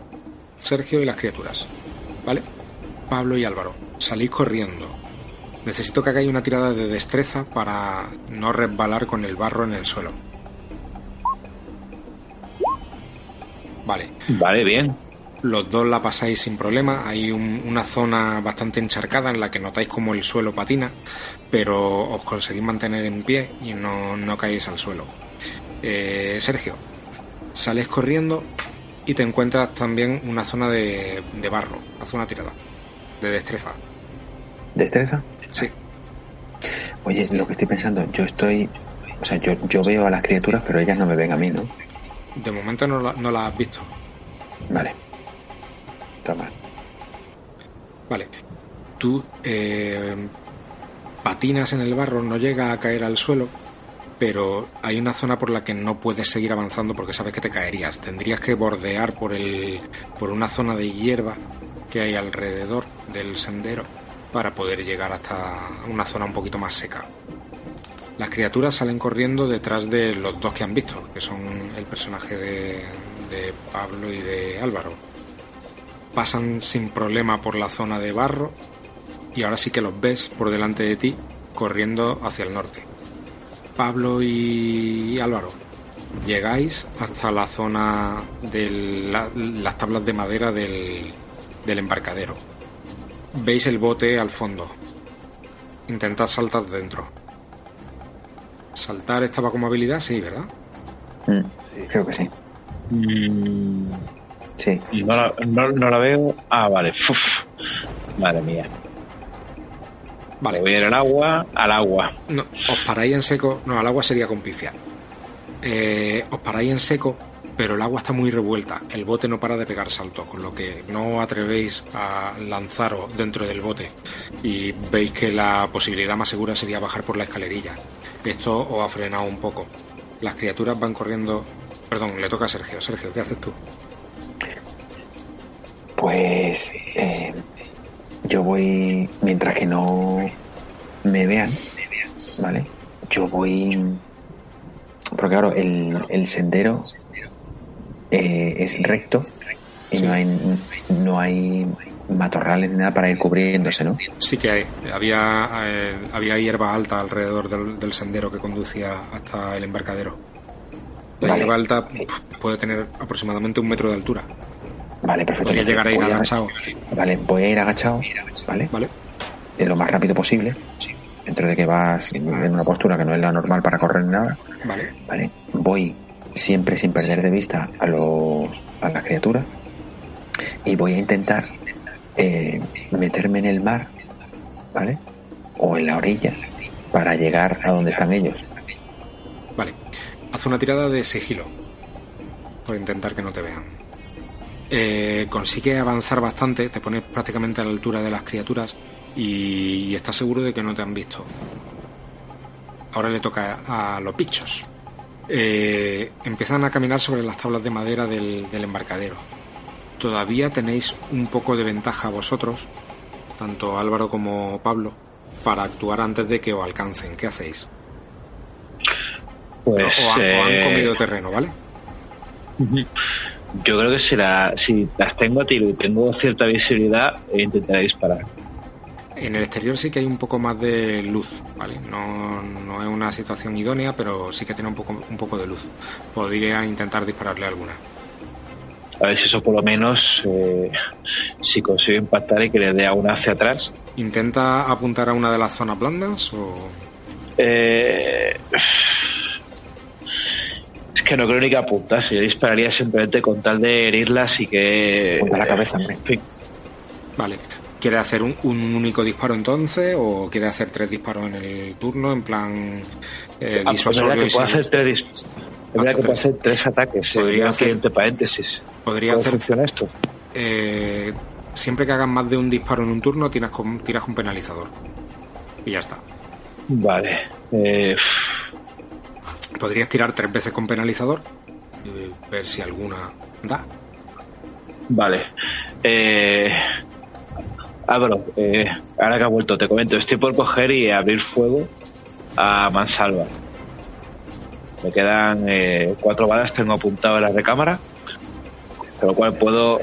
Sergio y las criaturas. ¿Vale? Pablo y Álvaro, salís corriendo. Necesito que hagáis una tirada de destreza para no resbalar con el barro en el suelo. Vale, Vale, bien. los dos la pasáis sin problema. Hay un- una zona bastante encharcada en la que notáis como el suelo patina, pero os conseguís mantener en pie y no, no caéis al suelo. Eh, Sergio, sales corriendo y te encuentras también una zona de, de barro. Haz una tirada de destreza. ¿Destreza? Sí, Oye, lo que estoy pensando, yo estoy... O sea, yo, yo veo a las criaturas, pero ellas no me ven a mí, ¿no? de momento no la, no la has visto. Vale. Toma. Vale. Tú eh, patinas en el barro, no llega a caer al suelo, pero hay una zona por la que no puedes seguir avanzando porque sabes que te caerías. Tendrías que bordear por el por una zona de hierba que hay alrededor del sendero para poder llegar hasta una zona un poquito más seca. Las criaturas salen corriendo detrás de los dos que han visto, que son el personaje de, Pablo y de Álvaro pasan sin problema por la zona de barro y ahora sí que los ves por delante de ti corriendo hacia el norte. Pablo y Álvaro, llegáis hasta la zona de la- las tablas de madera del, del embarcadero. Veis el bote al fondo. Intentad saltar dentro. Saltar estaba como habilidad, sí, ¿verdad? Mm, creo que sí. Mm, Sí. no, la, no, no la veo. Ah, vale. Uf. Madre mía. Vale, Voy a ir al agua, al agua. No, os paráis en seco. No, al agua sería con pifia. Eh, os paráis en seco, pero el agua está muy revuelta. El bote no para de pegar saltos, con lo que no atrevéis a lanzaros dentro del bote. Y veis que la posibilidad más segura sería bajar por la escalerilla. Esto os ha frenado un poco. Las criaturas van corriendo. Perdón, le toca a Sergio. Sergio, ¿qué haces tú? Pues eh, yo voy, mientras que no me vean, ¿vale? Yo voy... Porque claro, el sendero eh, es recto y Sí. no hay no hay matorrales ni nada para ir cubriéndose, ¿no? Sí que hay. Había, eh, había hierba alta alrededor del, del sendero que conducía hasta el embarcadero. La Vale. hierba alta puede tener aproximadamente un metro de altura. Vale, perfecto. Podría llegar a ir agachado. Vale, voy a ir agachado, ¿vale? ¿Vale? Eh, lo más rápido posible, dentro de que vas en una postura que no es la normal para correr ni nada, Vale. ¿vale? Voy siempre sin perder de vista a, los, a las criaturas y voy a intentar eh, meterme en el mar, ¿vale? O en la orilla para llegar a donde están ellos. Vale. Haz una tirada de sigilo. Por intentar que no te vean. eh, consigues avanzar bastante, te pones prácticamente a la altura de las criaturas y, y estás seguro de que no te han visto. Ahora le toca a los bichos. Eh, empiezan a caminar sobre las tablas de madera del, del embarcadero. Todavía tenéis un poco de ventaja vosotros, tanto Álvaro como Pablo, para actuar antes de que os alcancen. ¿Qué hacéis? Pues. o, han, o han eh, comido terreno, ¿vale? Yo creo que la- si las tengo a tiro y tengo cierta visibilidad, eh, intentaré disparar. En el exterior sí que hay un poco más de luz, ¿vale? No, no es una situación idónea, pero sí que tiene un poco, un poco de luz. Podría intentar dispararle alguna. A ver si eso por lo menos, eh, si consigo impactar y que le dé a una hacia atrás. ¿Intenta apuntar a una de las zonas blandas o...? Eh, es que no creo ni que apuntase. Yo dispararía simplemente con tal de herirlas y que. A la cabeza. En fin, Vale. ¿Quiere hacer un, un único disparo entonces o quiere hacer tres disparos en el turno en plan eh, Ah, pues es disuasorio verdad que y puedo sin- hacer tres, que hacer tres ataques. Podría Podría hacer- entre paréntesis. Podría ¿Cómo hacer funciona esto? eh, siempre que hagas más de un disparo en un turno tiras con, tiras un penalizador y ya está. Vale. Eh, Podrías tirar tres veces con penalizador y ver si alguna da. vale. Eh, Álvaro, eh, ahora que ha vuelto, te comento. Estoy por coger y abrir fuego a mansalva. Me quedan eh, cuatro balas, tengo apuntado en la recámara. Con lo cual puedo.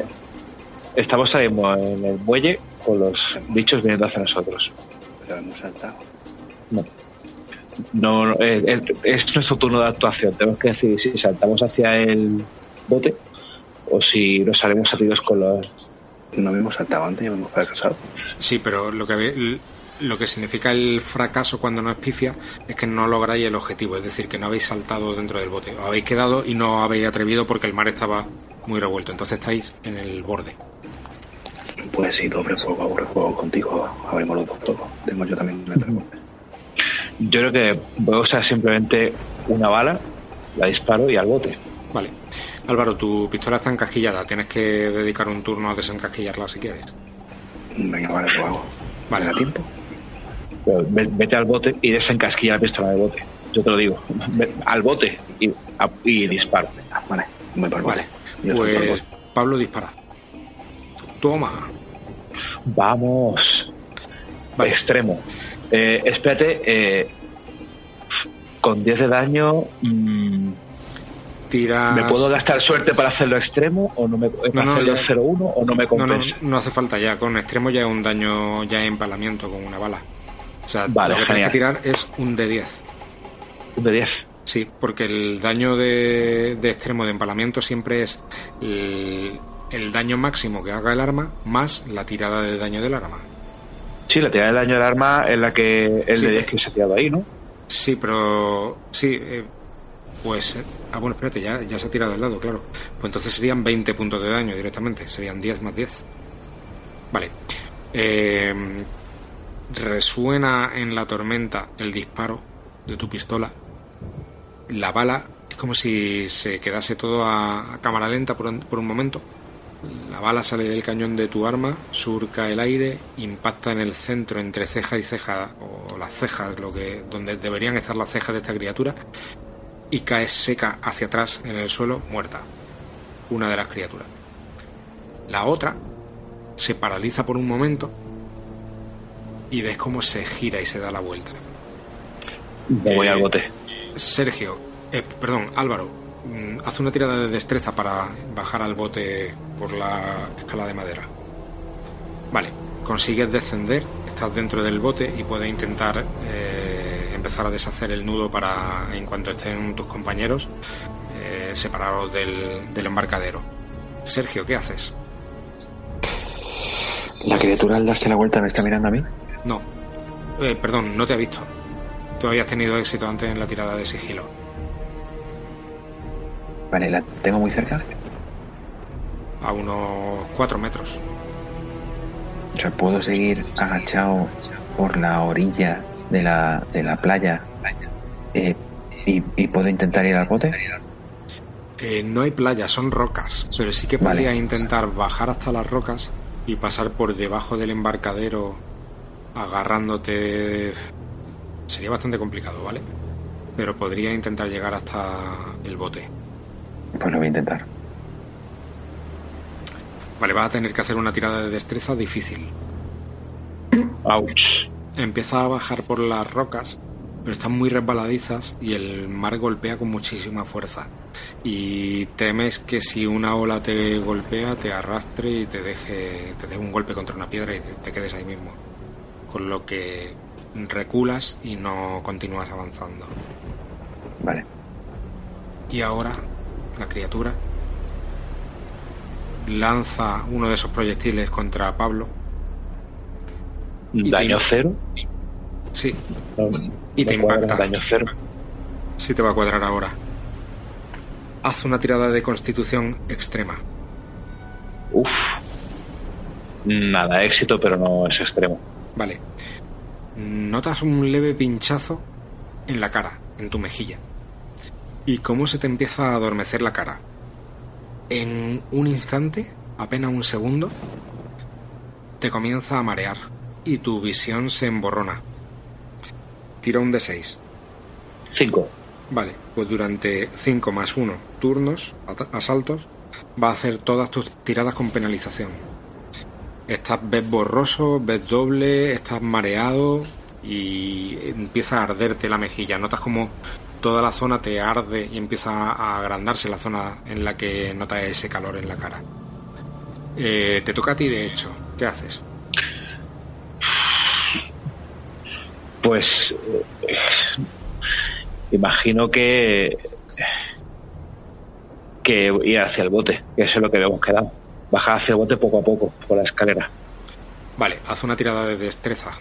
Estamos mismo en el muelle con los bichos viniendo hacia nosotros. Pero hemos saltado. No, no eh, es, es nuestro turno de actuación. Tenemos que decidir si saltamos hacia el bote o si nos salimos a tiros con los. No habíamos saltado antes y hemos fracasado. Sí, pero lo que ve- lo que significa el fracaso cuando no es pifia es que no lográis el objetivo, es decir, que no habéis saltado dentro del bote, os habéis quedado y no habéis atrevido porque el mar estaba muy revuelto, entonces estáis en el borde. Pues sí, doble fuego, abre fuego contigo. Abrimos los dos fuegos. Tengo yo también revolver. Yo creo que voy a usar simplemente una bala, la disparo y al bote. Vale. Álvaro, tu pistola está encasquillada, tienes que dedicar un turno a desencasquillarla si quieres. Venga, vale, lo hago. Vale. ¿Me da tiempo? Ve- vete al bote y desencasquilla la pistola del bote. Yo te lo digo. Ve- Al bote y, a- y disparo. Vale, voy por Vale. Yo Pues. Pablo dispara. Toma. Vamos. Vale. Extremo. Eh, espérate. eh, con 10 de daño. mm, Tiras... ¿Me puedo gastar suerte para hacerlo extremo o no me No, no, hacerlo ya- 0-1 o no me No, no, compensa? no hace falta ya. Con extremo ya es un daño, ya es empalamiento con una bala. O sea, Vale, lo que tienes que tirar es un de 10. Un de 10. Sí, porque el daño de, de extremo de empalamiento siempre es el, el daño máximo que haga el arma más la tirada de daño del arma. Sí, la tirada del daño del arma es la que el Sí. de 10 que se ha tirado ahí, ¿no? Sí, pero sí, eh, pues... Ah, bueno, espérate, ya, ya se ha tirado el dado, claro. Pues entonces serían 20 puntos de daño directamente, serían 10 más 10. Vale. Eh, resuena en la tormenta el disparo de tu pistola. La bala es como si se quedase todo a, a cámara lenta por un, por un momento. La bala sale del cañón de tu arma, surca el aire, impacta en el centro entre ceja y ceja, o las cejas, lo que, donde deberían estar las cejas de esta criatura, y cae seca hacia atrás en el suelo, muerta. Una de las criaturas. La otra se paraliza por un momento y ves cómo se gira y se da la vuelta. Me voy Eh, al bote. Sergio, eh, perdón, Álvaro, mm, haz una tirada de destreza para bajar al bote por la escala de madera. Vale, consigues descender, estás dentro del bote y puedes intentar eh, empezar a deshacer el nudo para, en cuanto estén tus compañeros, eh, separaros del, del embarcadero. Sergio, ¿qué haces? La criatura al darse la vuelta me está mirando a mí. No, Eh, perdón, no te ha visto. Tú habías tenido éxito antes en la tirada de sigilo. Vale, la tengo muy cerca. A unos cuatro metros. O sea, puedo seguir agachado por la orilla de la, de la playa eh, y, y puedo intentar ir al bote. Eh, no hay playa, son rocas, pero sí que Vale. podría intentar bajar hasta las rocas y pasar por debajo del embarcadero agarrándote. Sería bastante complicado, ¿vale? Pero podría intentar llegar hasta el bote. Pues lo voy a intentar. Vale, vas a tener que hacer una tirada de destreza difícil. Ouch. Empieza a bajar por las rocas, pero están muy resbaladizas y el mar golpea con muchísima fuerza. Y temes que si una ola te golpea, te arrastre y te deje, te deje un golpe contra una piedra y te, te quedes ahí mismo. Con lo que reculas y no continúas avanzando. Vale. Y ahora la criatura lanza uno de esos proyectiles contra Pablo. Daño cero. Sí, No, Y te no impacta. Daño cero. Sí te va a cuadrar ahora. Haz una tirada de constitución extrema. Uf. Nada, éxito, pero no es extremo. Vale. Notas un leve pinchazo en la cara, en tu mejilla. Y cómo se te empieza a adormecer la cara. En un instante, apenas un segundo, te comienza a marear y tu visión se emborrona. Tira un D6. Cinco. Vale, pues durante 5 más 1 turnos, asaltos, va a hacer todas tus tiradas con penalización. Estás, ves borroso, ves doble, estás mareado y empieza a arderte la mejilla. Notas como toda la zona te arde y empieza a agrandarse la zona en la que notas ese calor en la cara. Eh, te toca a ti, de hecho. ¿Qué haces? Pues eh, imagino que que ir hacia el bote, que eso es lo que habíamos quedado. Bajar hacia el bote poco a poco por la escalera. Vale, haz una tirada de destreza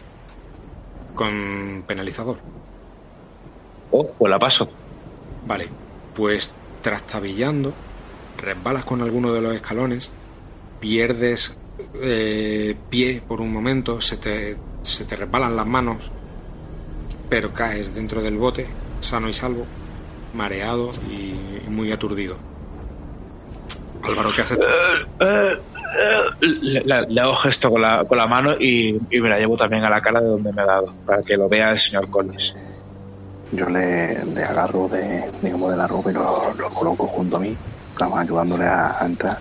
con penalizador. Oh, pues la paso. Vale, pues trastabillando, resbalas con alguno de los escalones, pierdes eh, pie por un momento, se te, se te resbalan las manos, pero caes dentro del bote, sano y salvo, mareado y muy aturdido. Álvaro, ¿qué haces? Le, le- le hago gesto con la, con la mano y, y me la llevo también a la cara de donde me ha dado, para que lo vea el señor Collins. Yo le, le agarro de, digamos, de la ropa y lo, lo coloco junto a mí, estamos ayudándole a, a entrar.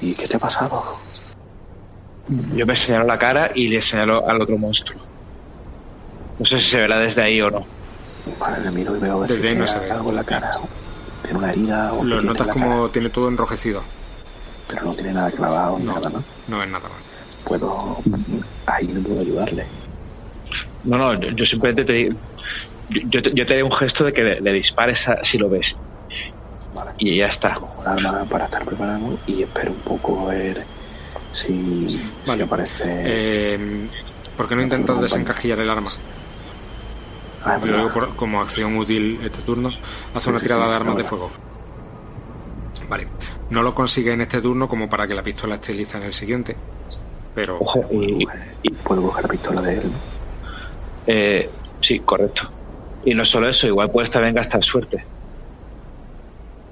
¿Y qué te ha pasado? Yo me señalo la cara y le señalo al otro monstruo. No sé si se verá desde ahí o no. Vale, le miro y veo a ver Desde si ahí no tiene se ve. algo en la cara. Tiene una herida o Lo tiene notas en la como cara, tiene todo enrojecido. pero no tiene nada clavado ni No. nada, ¿no? No es nada más. Puedo... Ahí no puedo ayudarle. No, no, yo, yo simplemente te digo. Yo, yo te, yo te haré un gesto de que le, le dispares a- si lo ves. Vale. Y ya está. Cojo arma para estar preparado y espero un poco a ver si, Vale. si aparece... Eh, ¿Por qué no intentas desencajillar el arma? Ah, Luego, por- como acción útil este turno, hace una tirada sí, de armas de fuego. Vale. No lo consigue en este turno como para que la pistola esté lista en el siguiente. Pero Ojo, y, Y puedo coger la pistola de él. eh, sí, correcto. Y no solo eso, igual puedes también gastar suerte.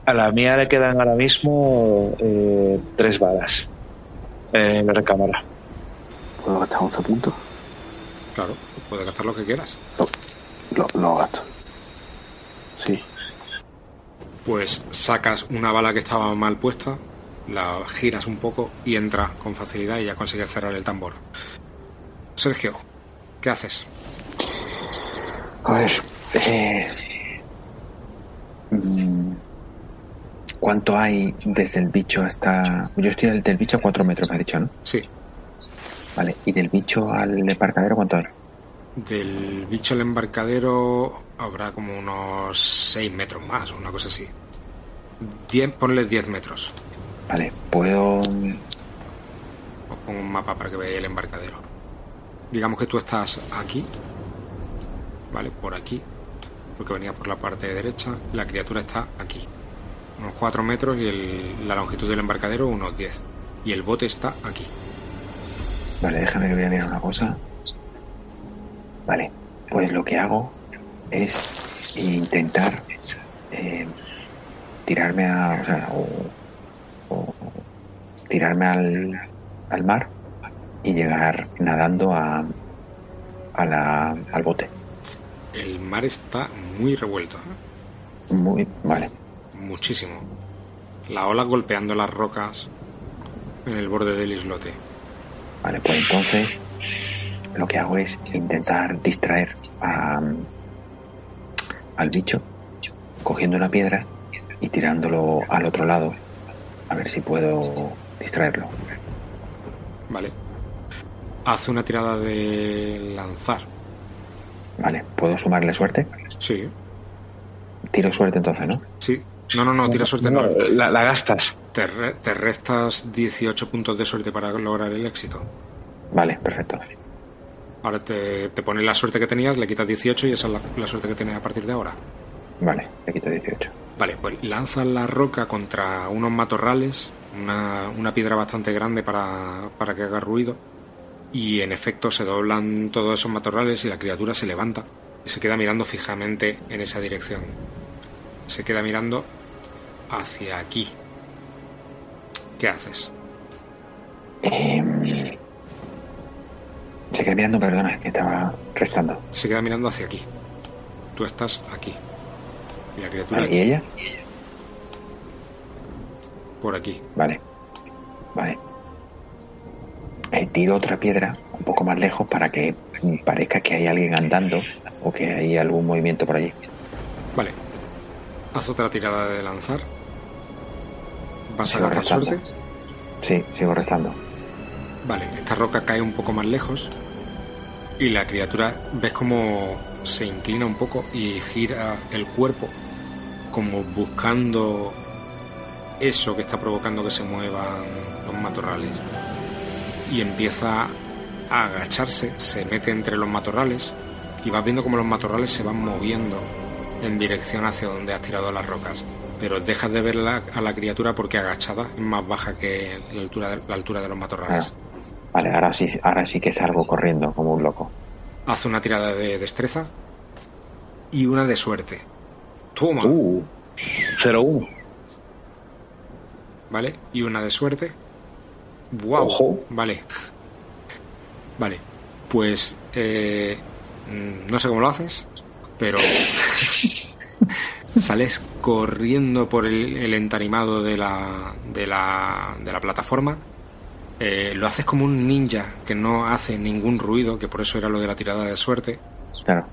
A la mía le quedan ahora mismo eh, tres balas en la recámara. ¿Puedo gastar 11 puntos? claro, puedes gastar lo que quieras. Lo, lo gasto. Sí. Pues sacas una bala que estaba mal puesta, la giras un poco y entra con facilidad y ya consigues cerrar el tambor. Sergio, ¿qué haces? A ver. eh, mm, ¿Cuánto hay desde el bicho hasta.? Yo estoy del, del bicho a 4 metros, me has dicho, ¿no? Sí, Vale. ¿Y del bicho al embarcadero cuánto hay? Del bicho al embarcadero habrá como unos 6 metros más, una cosa así. 10, ponle 10 metros. Vale, puedo. Os pongo un mapa para que veáis el embarcadero. Digamos que tú estás aquí, ¿vale? Por aquí, porque venía por la parte derecha. La criatura está aquí, unos 4 metros y el- la longitud del embarcadero unos 10. Y el bote está aquí. Vale, déjame que voy a mirar una cosa. Vale, pues lo que hago es intentar eh, tirarme a, o, sea, o- o tirarme al, al mar y llegar nadando a, a la, al bote. El mar está muy revuelto, ¿eh? Muy, vale. muchísimo. La ola golpeando las rocas en el borde del islote. Vale, pues entonces lo que hago es intentar distraer a, al bicho cogiendo una piedra y tirándolo al otro lado a ver si puedo distraerlo. Vale. Hace una tirada de lanzar. Vale, ¿puedo sumarle suerte? Sí, Tiro suerte entonces, ¿no? sí. No, no, no, tira suerte no. la, la gastas. Te, re- te restas 18 puntos de suerte para lograr el éxito. Vale, perfecto. Ahora te, te pones la suerte que tenías, le quitas 18 y esa es la, la suerte que tienes a partir de ahora. Vale, le quito 18. Vale, pues lanzas la roca contra unos matorrales, una, una piedra bastante grande para, para que haga ruido, y en efecto se doblan todos esos matorrales y la criatura se levanta y se queda mirando fijamente en esa dirección. Se queda mirando hacia aquí. ¿Qué haces? Em, se queda mirando, perdona, que estaba restando. Se queda mirando hacia aquí. Tú estás aquí. Y la criatura Vale, ¿y aquí, ella? por aquí. Vale, vale. Eh, tiro otra piedra un poco más lejos para que parezca que hay alguien andando o que hay algún movimiento por allí. Vale. Haz otra tirada de lanzar. ¿Vas a gastar restando. suerte? Sí, sigo restando. Vale, esta roca cae un poco más lejos y la criatura ves como se inclina un poco y gira el cuerpo como buscando eso que está provocando que se muevan los matorrales y empieza a agacharse, se mete entre los matorrales y vas viendo como los matorrales se van moviendo en dirección hacia donde has tirado las rocas. Pero dejas de ver a la criatura porque agachada es más baja que la altura de, la altura de los matorrales. Vale, ahora sí, ahora sí que salgo corriendo como un loco. Hace una tirada de destreza y una de suerte. Toma, Uh, 0-1. ¿vale? Y una de suerte. ¡Wow! Ojo. Vale. Vale. Pues eh, no sé cómo lo haces, pero sales corriendo por el, el entarimado de la, de la, de la plataforma. Eh, lo haces como un ninja que no hace ningún ruido, que por eso era lo de la tirada de suerte. Claro.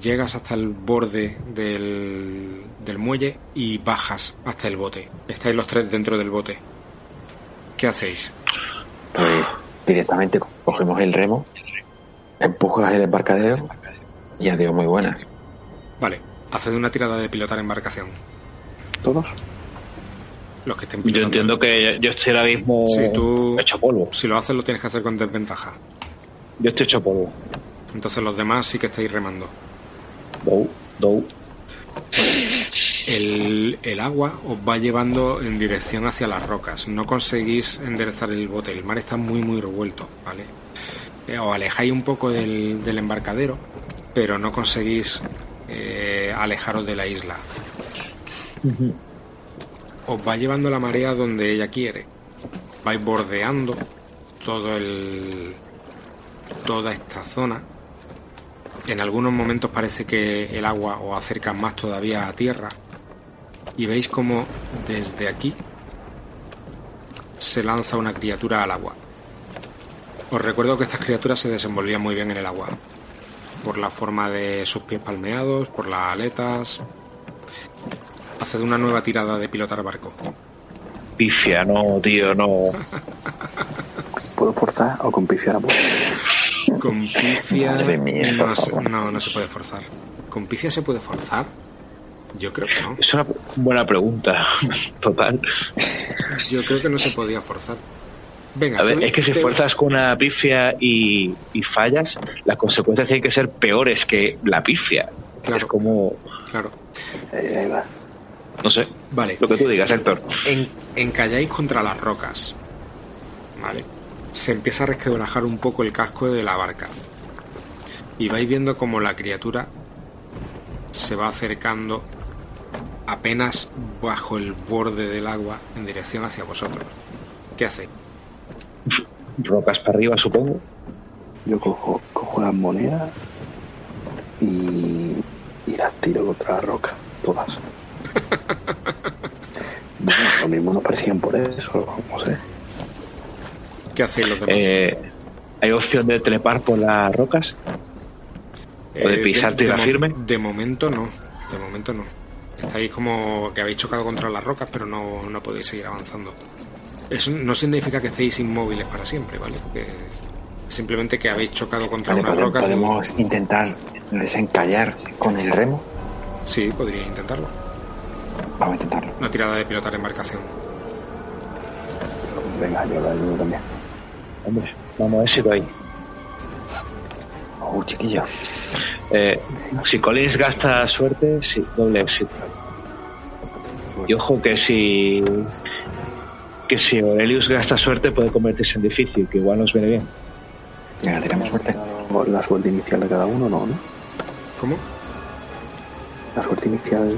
Llegas hasta el borde del, del muelle y bajas hasta el bote. Estáis los tres dentro del bote. ¿Qué hacéis? Pues directamente cogemos el remo, empujas el embarcadero y adiós, muy buena. Vale, haced una tirada de pilotar embarcación. ¿Todos? Los que estén Yo entiendo que yo estoy ahora mismo Sí, tú- hecho polvo. Si lo haces lo tienes que hacer con desventaja. Yo estoy hecho polvo. Entonces los demás sí que estáis remando. Dou, dou. El, el agua os va llevando en dirección hacia las rocas. No conseguís enderezar el bote. El mar está muy, muy revuelto, ¿vale? Eh, Os alejáis un poco del, del embarcadero, pero no conseguís eh, alejaros de la isla. Os va llevando la marea donde ella quiere. Vais bordeando todo el, toda esta zona. En algunos momentos parece que el agua os acerca más todavía a tierra. Y veis como desde aquí se lanza una criatura al agua. Os recuerdo que estas criaturas se desenvolvían muy bien en el agua. Por la forma de sus pies palmeados, por las aletas. Haced una nueva tirada de pilotar barco. Pifia, no, tío, no. ¿Puedo forzar o con pifia la puedo? Con pifia. Madre mía, no, se, no, no se puede forzar. ¿Con pifia se puede forzar? Yo creo que no. Es una buena pregunta. Total. Yo creo que no se podía forzar. Venga, A ver, es que si te- fuerzas con una pifia y, y fallas, las consecuencias tienen que ser peores que la pifia. Claro. Es como, Claro. Ahí, ahí va. No sé, Vale. lo que tú digas, Héctor. En, encalláis contra las rocas. Vale. Se empieza a resquebrajar un poco el casco de la barca. Y vais viendo como la criatura se va acercando apenas bajo el borde del agua en dirección hacia vosotros. ¿Qué hacéis? Rocas para arriba, supongo. Yo cojo, cojo las monedas y, y las tiro contra la roca, todas. Bueno, lo mismo no persiguen por eso, no sé. ¿Qué hacéis los demás? Eh, ¿Hay opción de trepar por las rocas? ¿O de pisar tierra mo- firme? De momento no. De momento no. Estáis como que habéis chocado contra las rocas, pero no, no podéis seguir avanzando. Eso no significa que estéis inmóviles para siempre, ¿vale? Porque simplemente que habéis chocado contra Vale, unas pode- rocas. y- podemos intentar desencallar con el remo. Sí, podríais intentarlo. Vamos a intentarlo. Una tirada de pilotar embarcación. Venga, yo lo ayudo también. Hombre, vamos a ver si doy. Uh, chiquillo. Eh, si Collins gasta suerte, sí, doble éxito. Y ojo que si que si Aurelius gasta suerte puede convertirse en difícil, que igual nos viene bien. Venga, tenemos suerte. La suerte inicial de cada uno, no, ¿no? ¿Cómo? La suerte inicial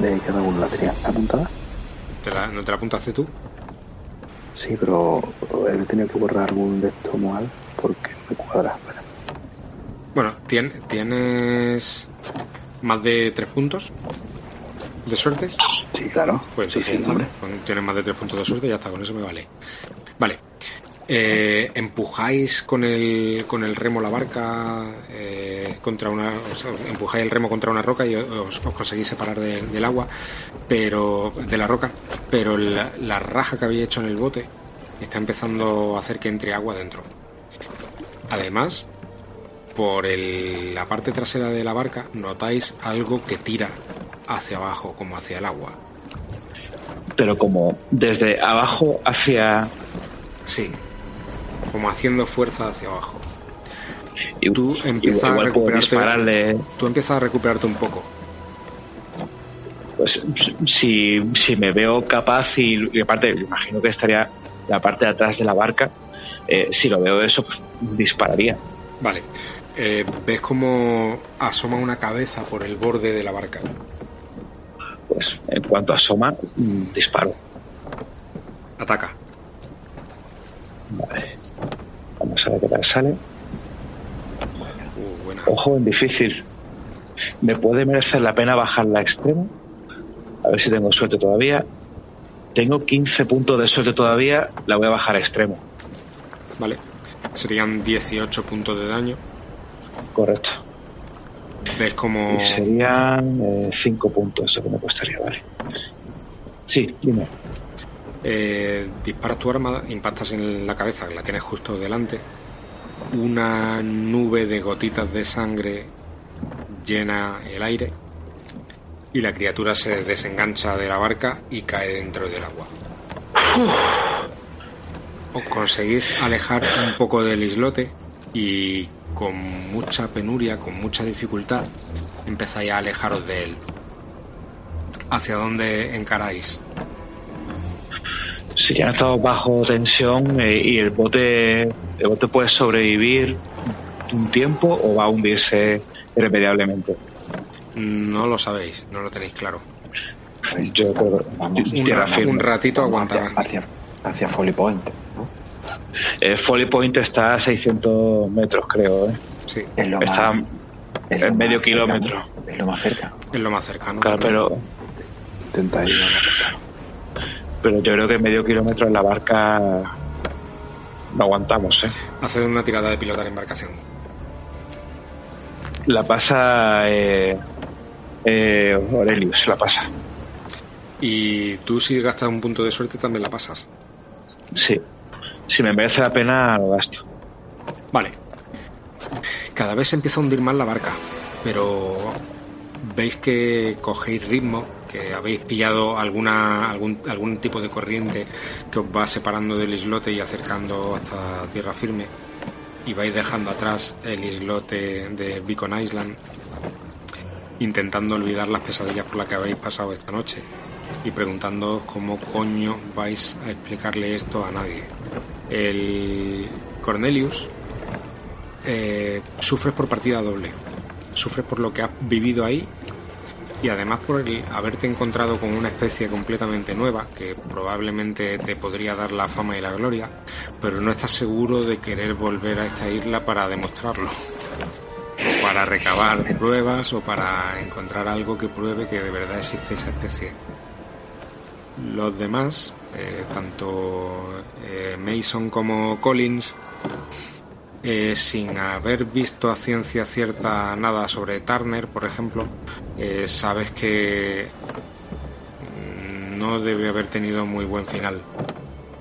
de cada uno la tenía apuntada. ¿Te la- ¿No te la apuntaste tú? Sí, pero he tenido que borrar algún de estos mal porque me cuadra. Espera. Bueno, tien- tienes más de tres puntos de suerte. Sí, claro. Pues sí, sí, tienes más de tres puntos de suerte, ya está, con eso me vale. Vale. Eh, empujáis con el, con el remo la barca eh, contra una. o sea, empujáis el remo contra una roca y os, os conseguís separar de- del agua, pero. de la roca, pero la, la raja que habéis hecho en el bote está empezando a hacer que entre agua dentro. Además, por el- la parte trasera de la barca notáis algo que tira hacia abajo, como hacia el agua. Pero como desde abajo hacia Sí. Como haciendo fuerza hacia abajo. y- Tú empiezas a igual recuperarte. dispararle Tú empiezas a recuperarte un poco. pues si, si me veo capaz y, y aparte imagino que estaría la parte de atrás de la barca eh, si lo veo eso pues dispararía Vale. Eh, ves como asoma una cabeza por el borde de la barca. pues en cuanto asoma mm, disparo Ataca. vale vamos a ver qué tal sale Uh, buena. ojo en difícil me puede merecer la pena bajarla a extremo a ver si tengo suerte todavía tengo 15 puntos de suerte todavía la voy a bajar a extremo Vale. Serían 18 puntos de daño. correcto Ves como. y serían 5 puntos eso que me costaría vale sí dime Eh, disparas tu arma, impactas en la cabeza, que la tienes justo delante. Una nube de gotitas de sangre llena el aire y la criatura se desengancha de la barca y cae dentro del agua. Os conseguís alejar un poco del islote y con mucha penuria, con mucha dificultad, empezáis a alejaros de él. ¿Hacia dónde encaráis? Si ya estamos bajo tensión eh, y el bote, el bote puede sobrevivir un tiempo o va a hundirse irremediablemente. No lo sabéis, no lo tenéis claro. Yo creo que Vamos, Un, tierra ra- firme. un ratito Vamos aguantará. hacia, hacia, hacia Folly Point. ¿no? Eh, Folly Point está a 600 metros, creo. ¿eh? Sí, Es lo Está más, es en lo medio más kilómetro. cercano, Es lo más cerca. es lo más cercano. Claro, pero, Intenta ir a la pero yo creo que medio kilómetro en la barca lo aguantamos. ¿eh? Haced una tirada de pilotar embarcación. La pasa eh, eh, Aurelius, la pasa. Y tú si gastas un punto de suerte también la pasas. Sí. Si me merece la pena, lo gasto. Vale. Cada vez se empieza a hundir más la barca, pero veis que cogéis ritmo, habéis pillado alguna, algún, algún tipo de corriente que os va separando del islote y acercando hasta tierra firme. Y vais dejando atrás el islote de Beacon Island, intentando olvidar las pesadillas por las que habéis pasado esta noche y preguntándoos cómo coño vais a explicarle esto a nadie. El Cornelius eh, sufres por partida doble. Sufres por lo que has vivido ahí y además por el haberte encontrado con una especie completamente nueva que probablemente te podría dar la fama y la gloria, pero no estás seguro de querer volver a esta isla para demostrarlo, o para recabar pruebas o para encontrar algo que pruebe que de verdad existe esa especie. Los demás, eh, tanto eh, Mason como Collins, eh, sin haber visto a ciencia cierta nada sobre Turner, por ejemplo, eh, sabes que no debe haber tenido muy buen final.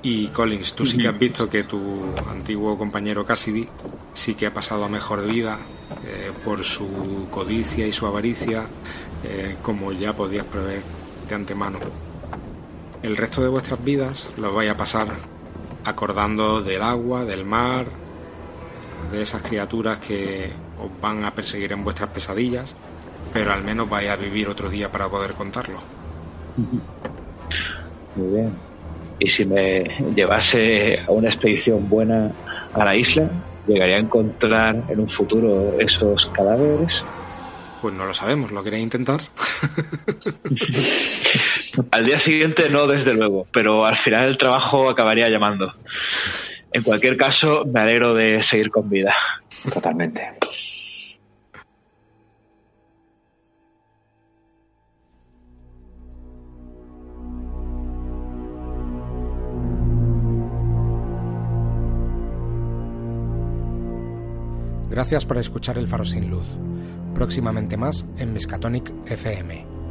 Y Collins, tú sí que has visto que tu antiguo compañero Cassidy sí que ha pasado a mejor vida eh, por su codicia y su avaricia, como ya podías prever de antemano. El resto de vuestras vidas los vais a pasar acordando del agua, del mar, de esas criaturas que os van a perseguir en vuestras pesadillas, pero al menos vais a vivir otro día para poder contarlo. Muy bien. ¿Y si me llevase a una expedición buena a la isla, llegaría a encontrar en un futuro esos cadáveres? Pues no lo sabemos, ¿lo queréis intentar? al día siguiente no, desde luego, pero al final el trabajo acabaría llamando. En cualquier caso, me alegro de seguir con vida. Totalmente. Gracias por escuchar El Faro Sin Luz. Próximamente más en Miskatonic FM.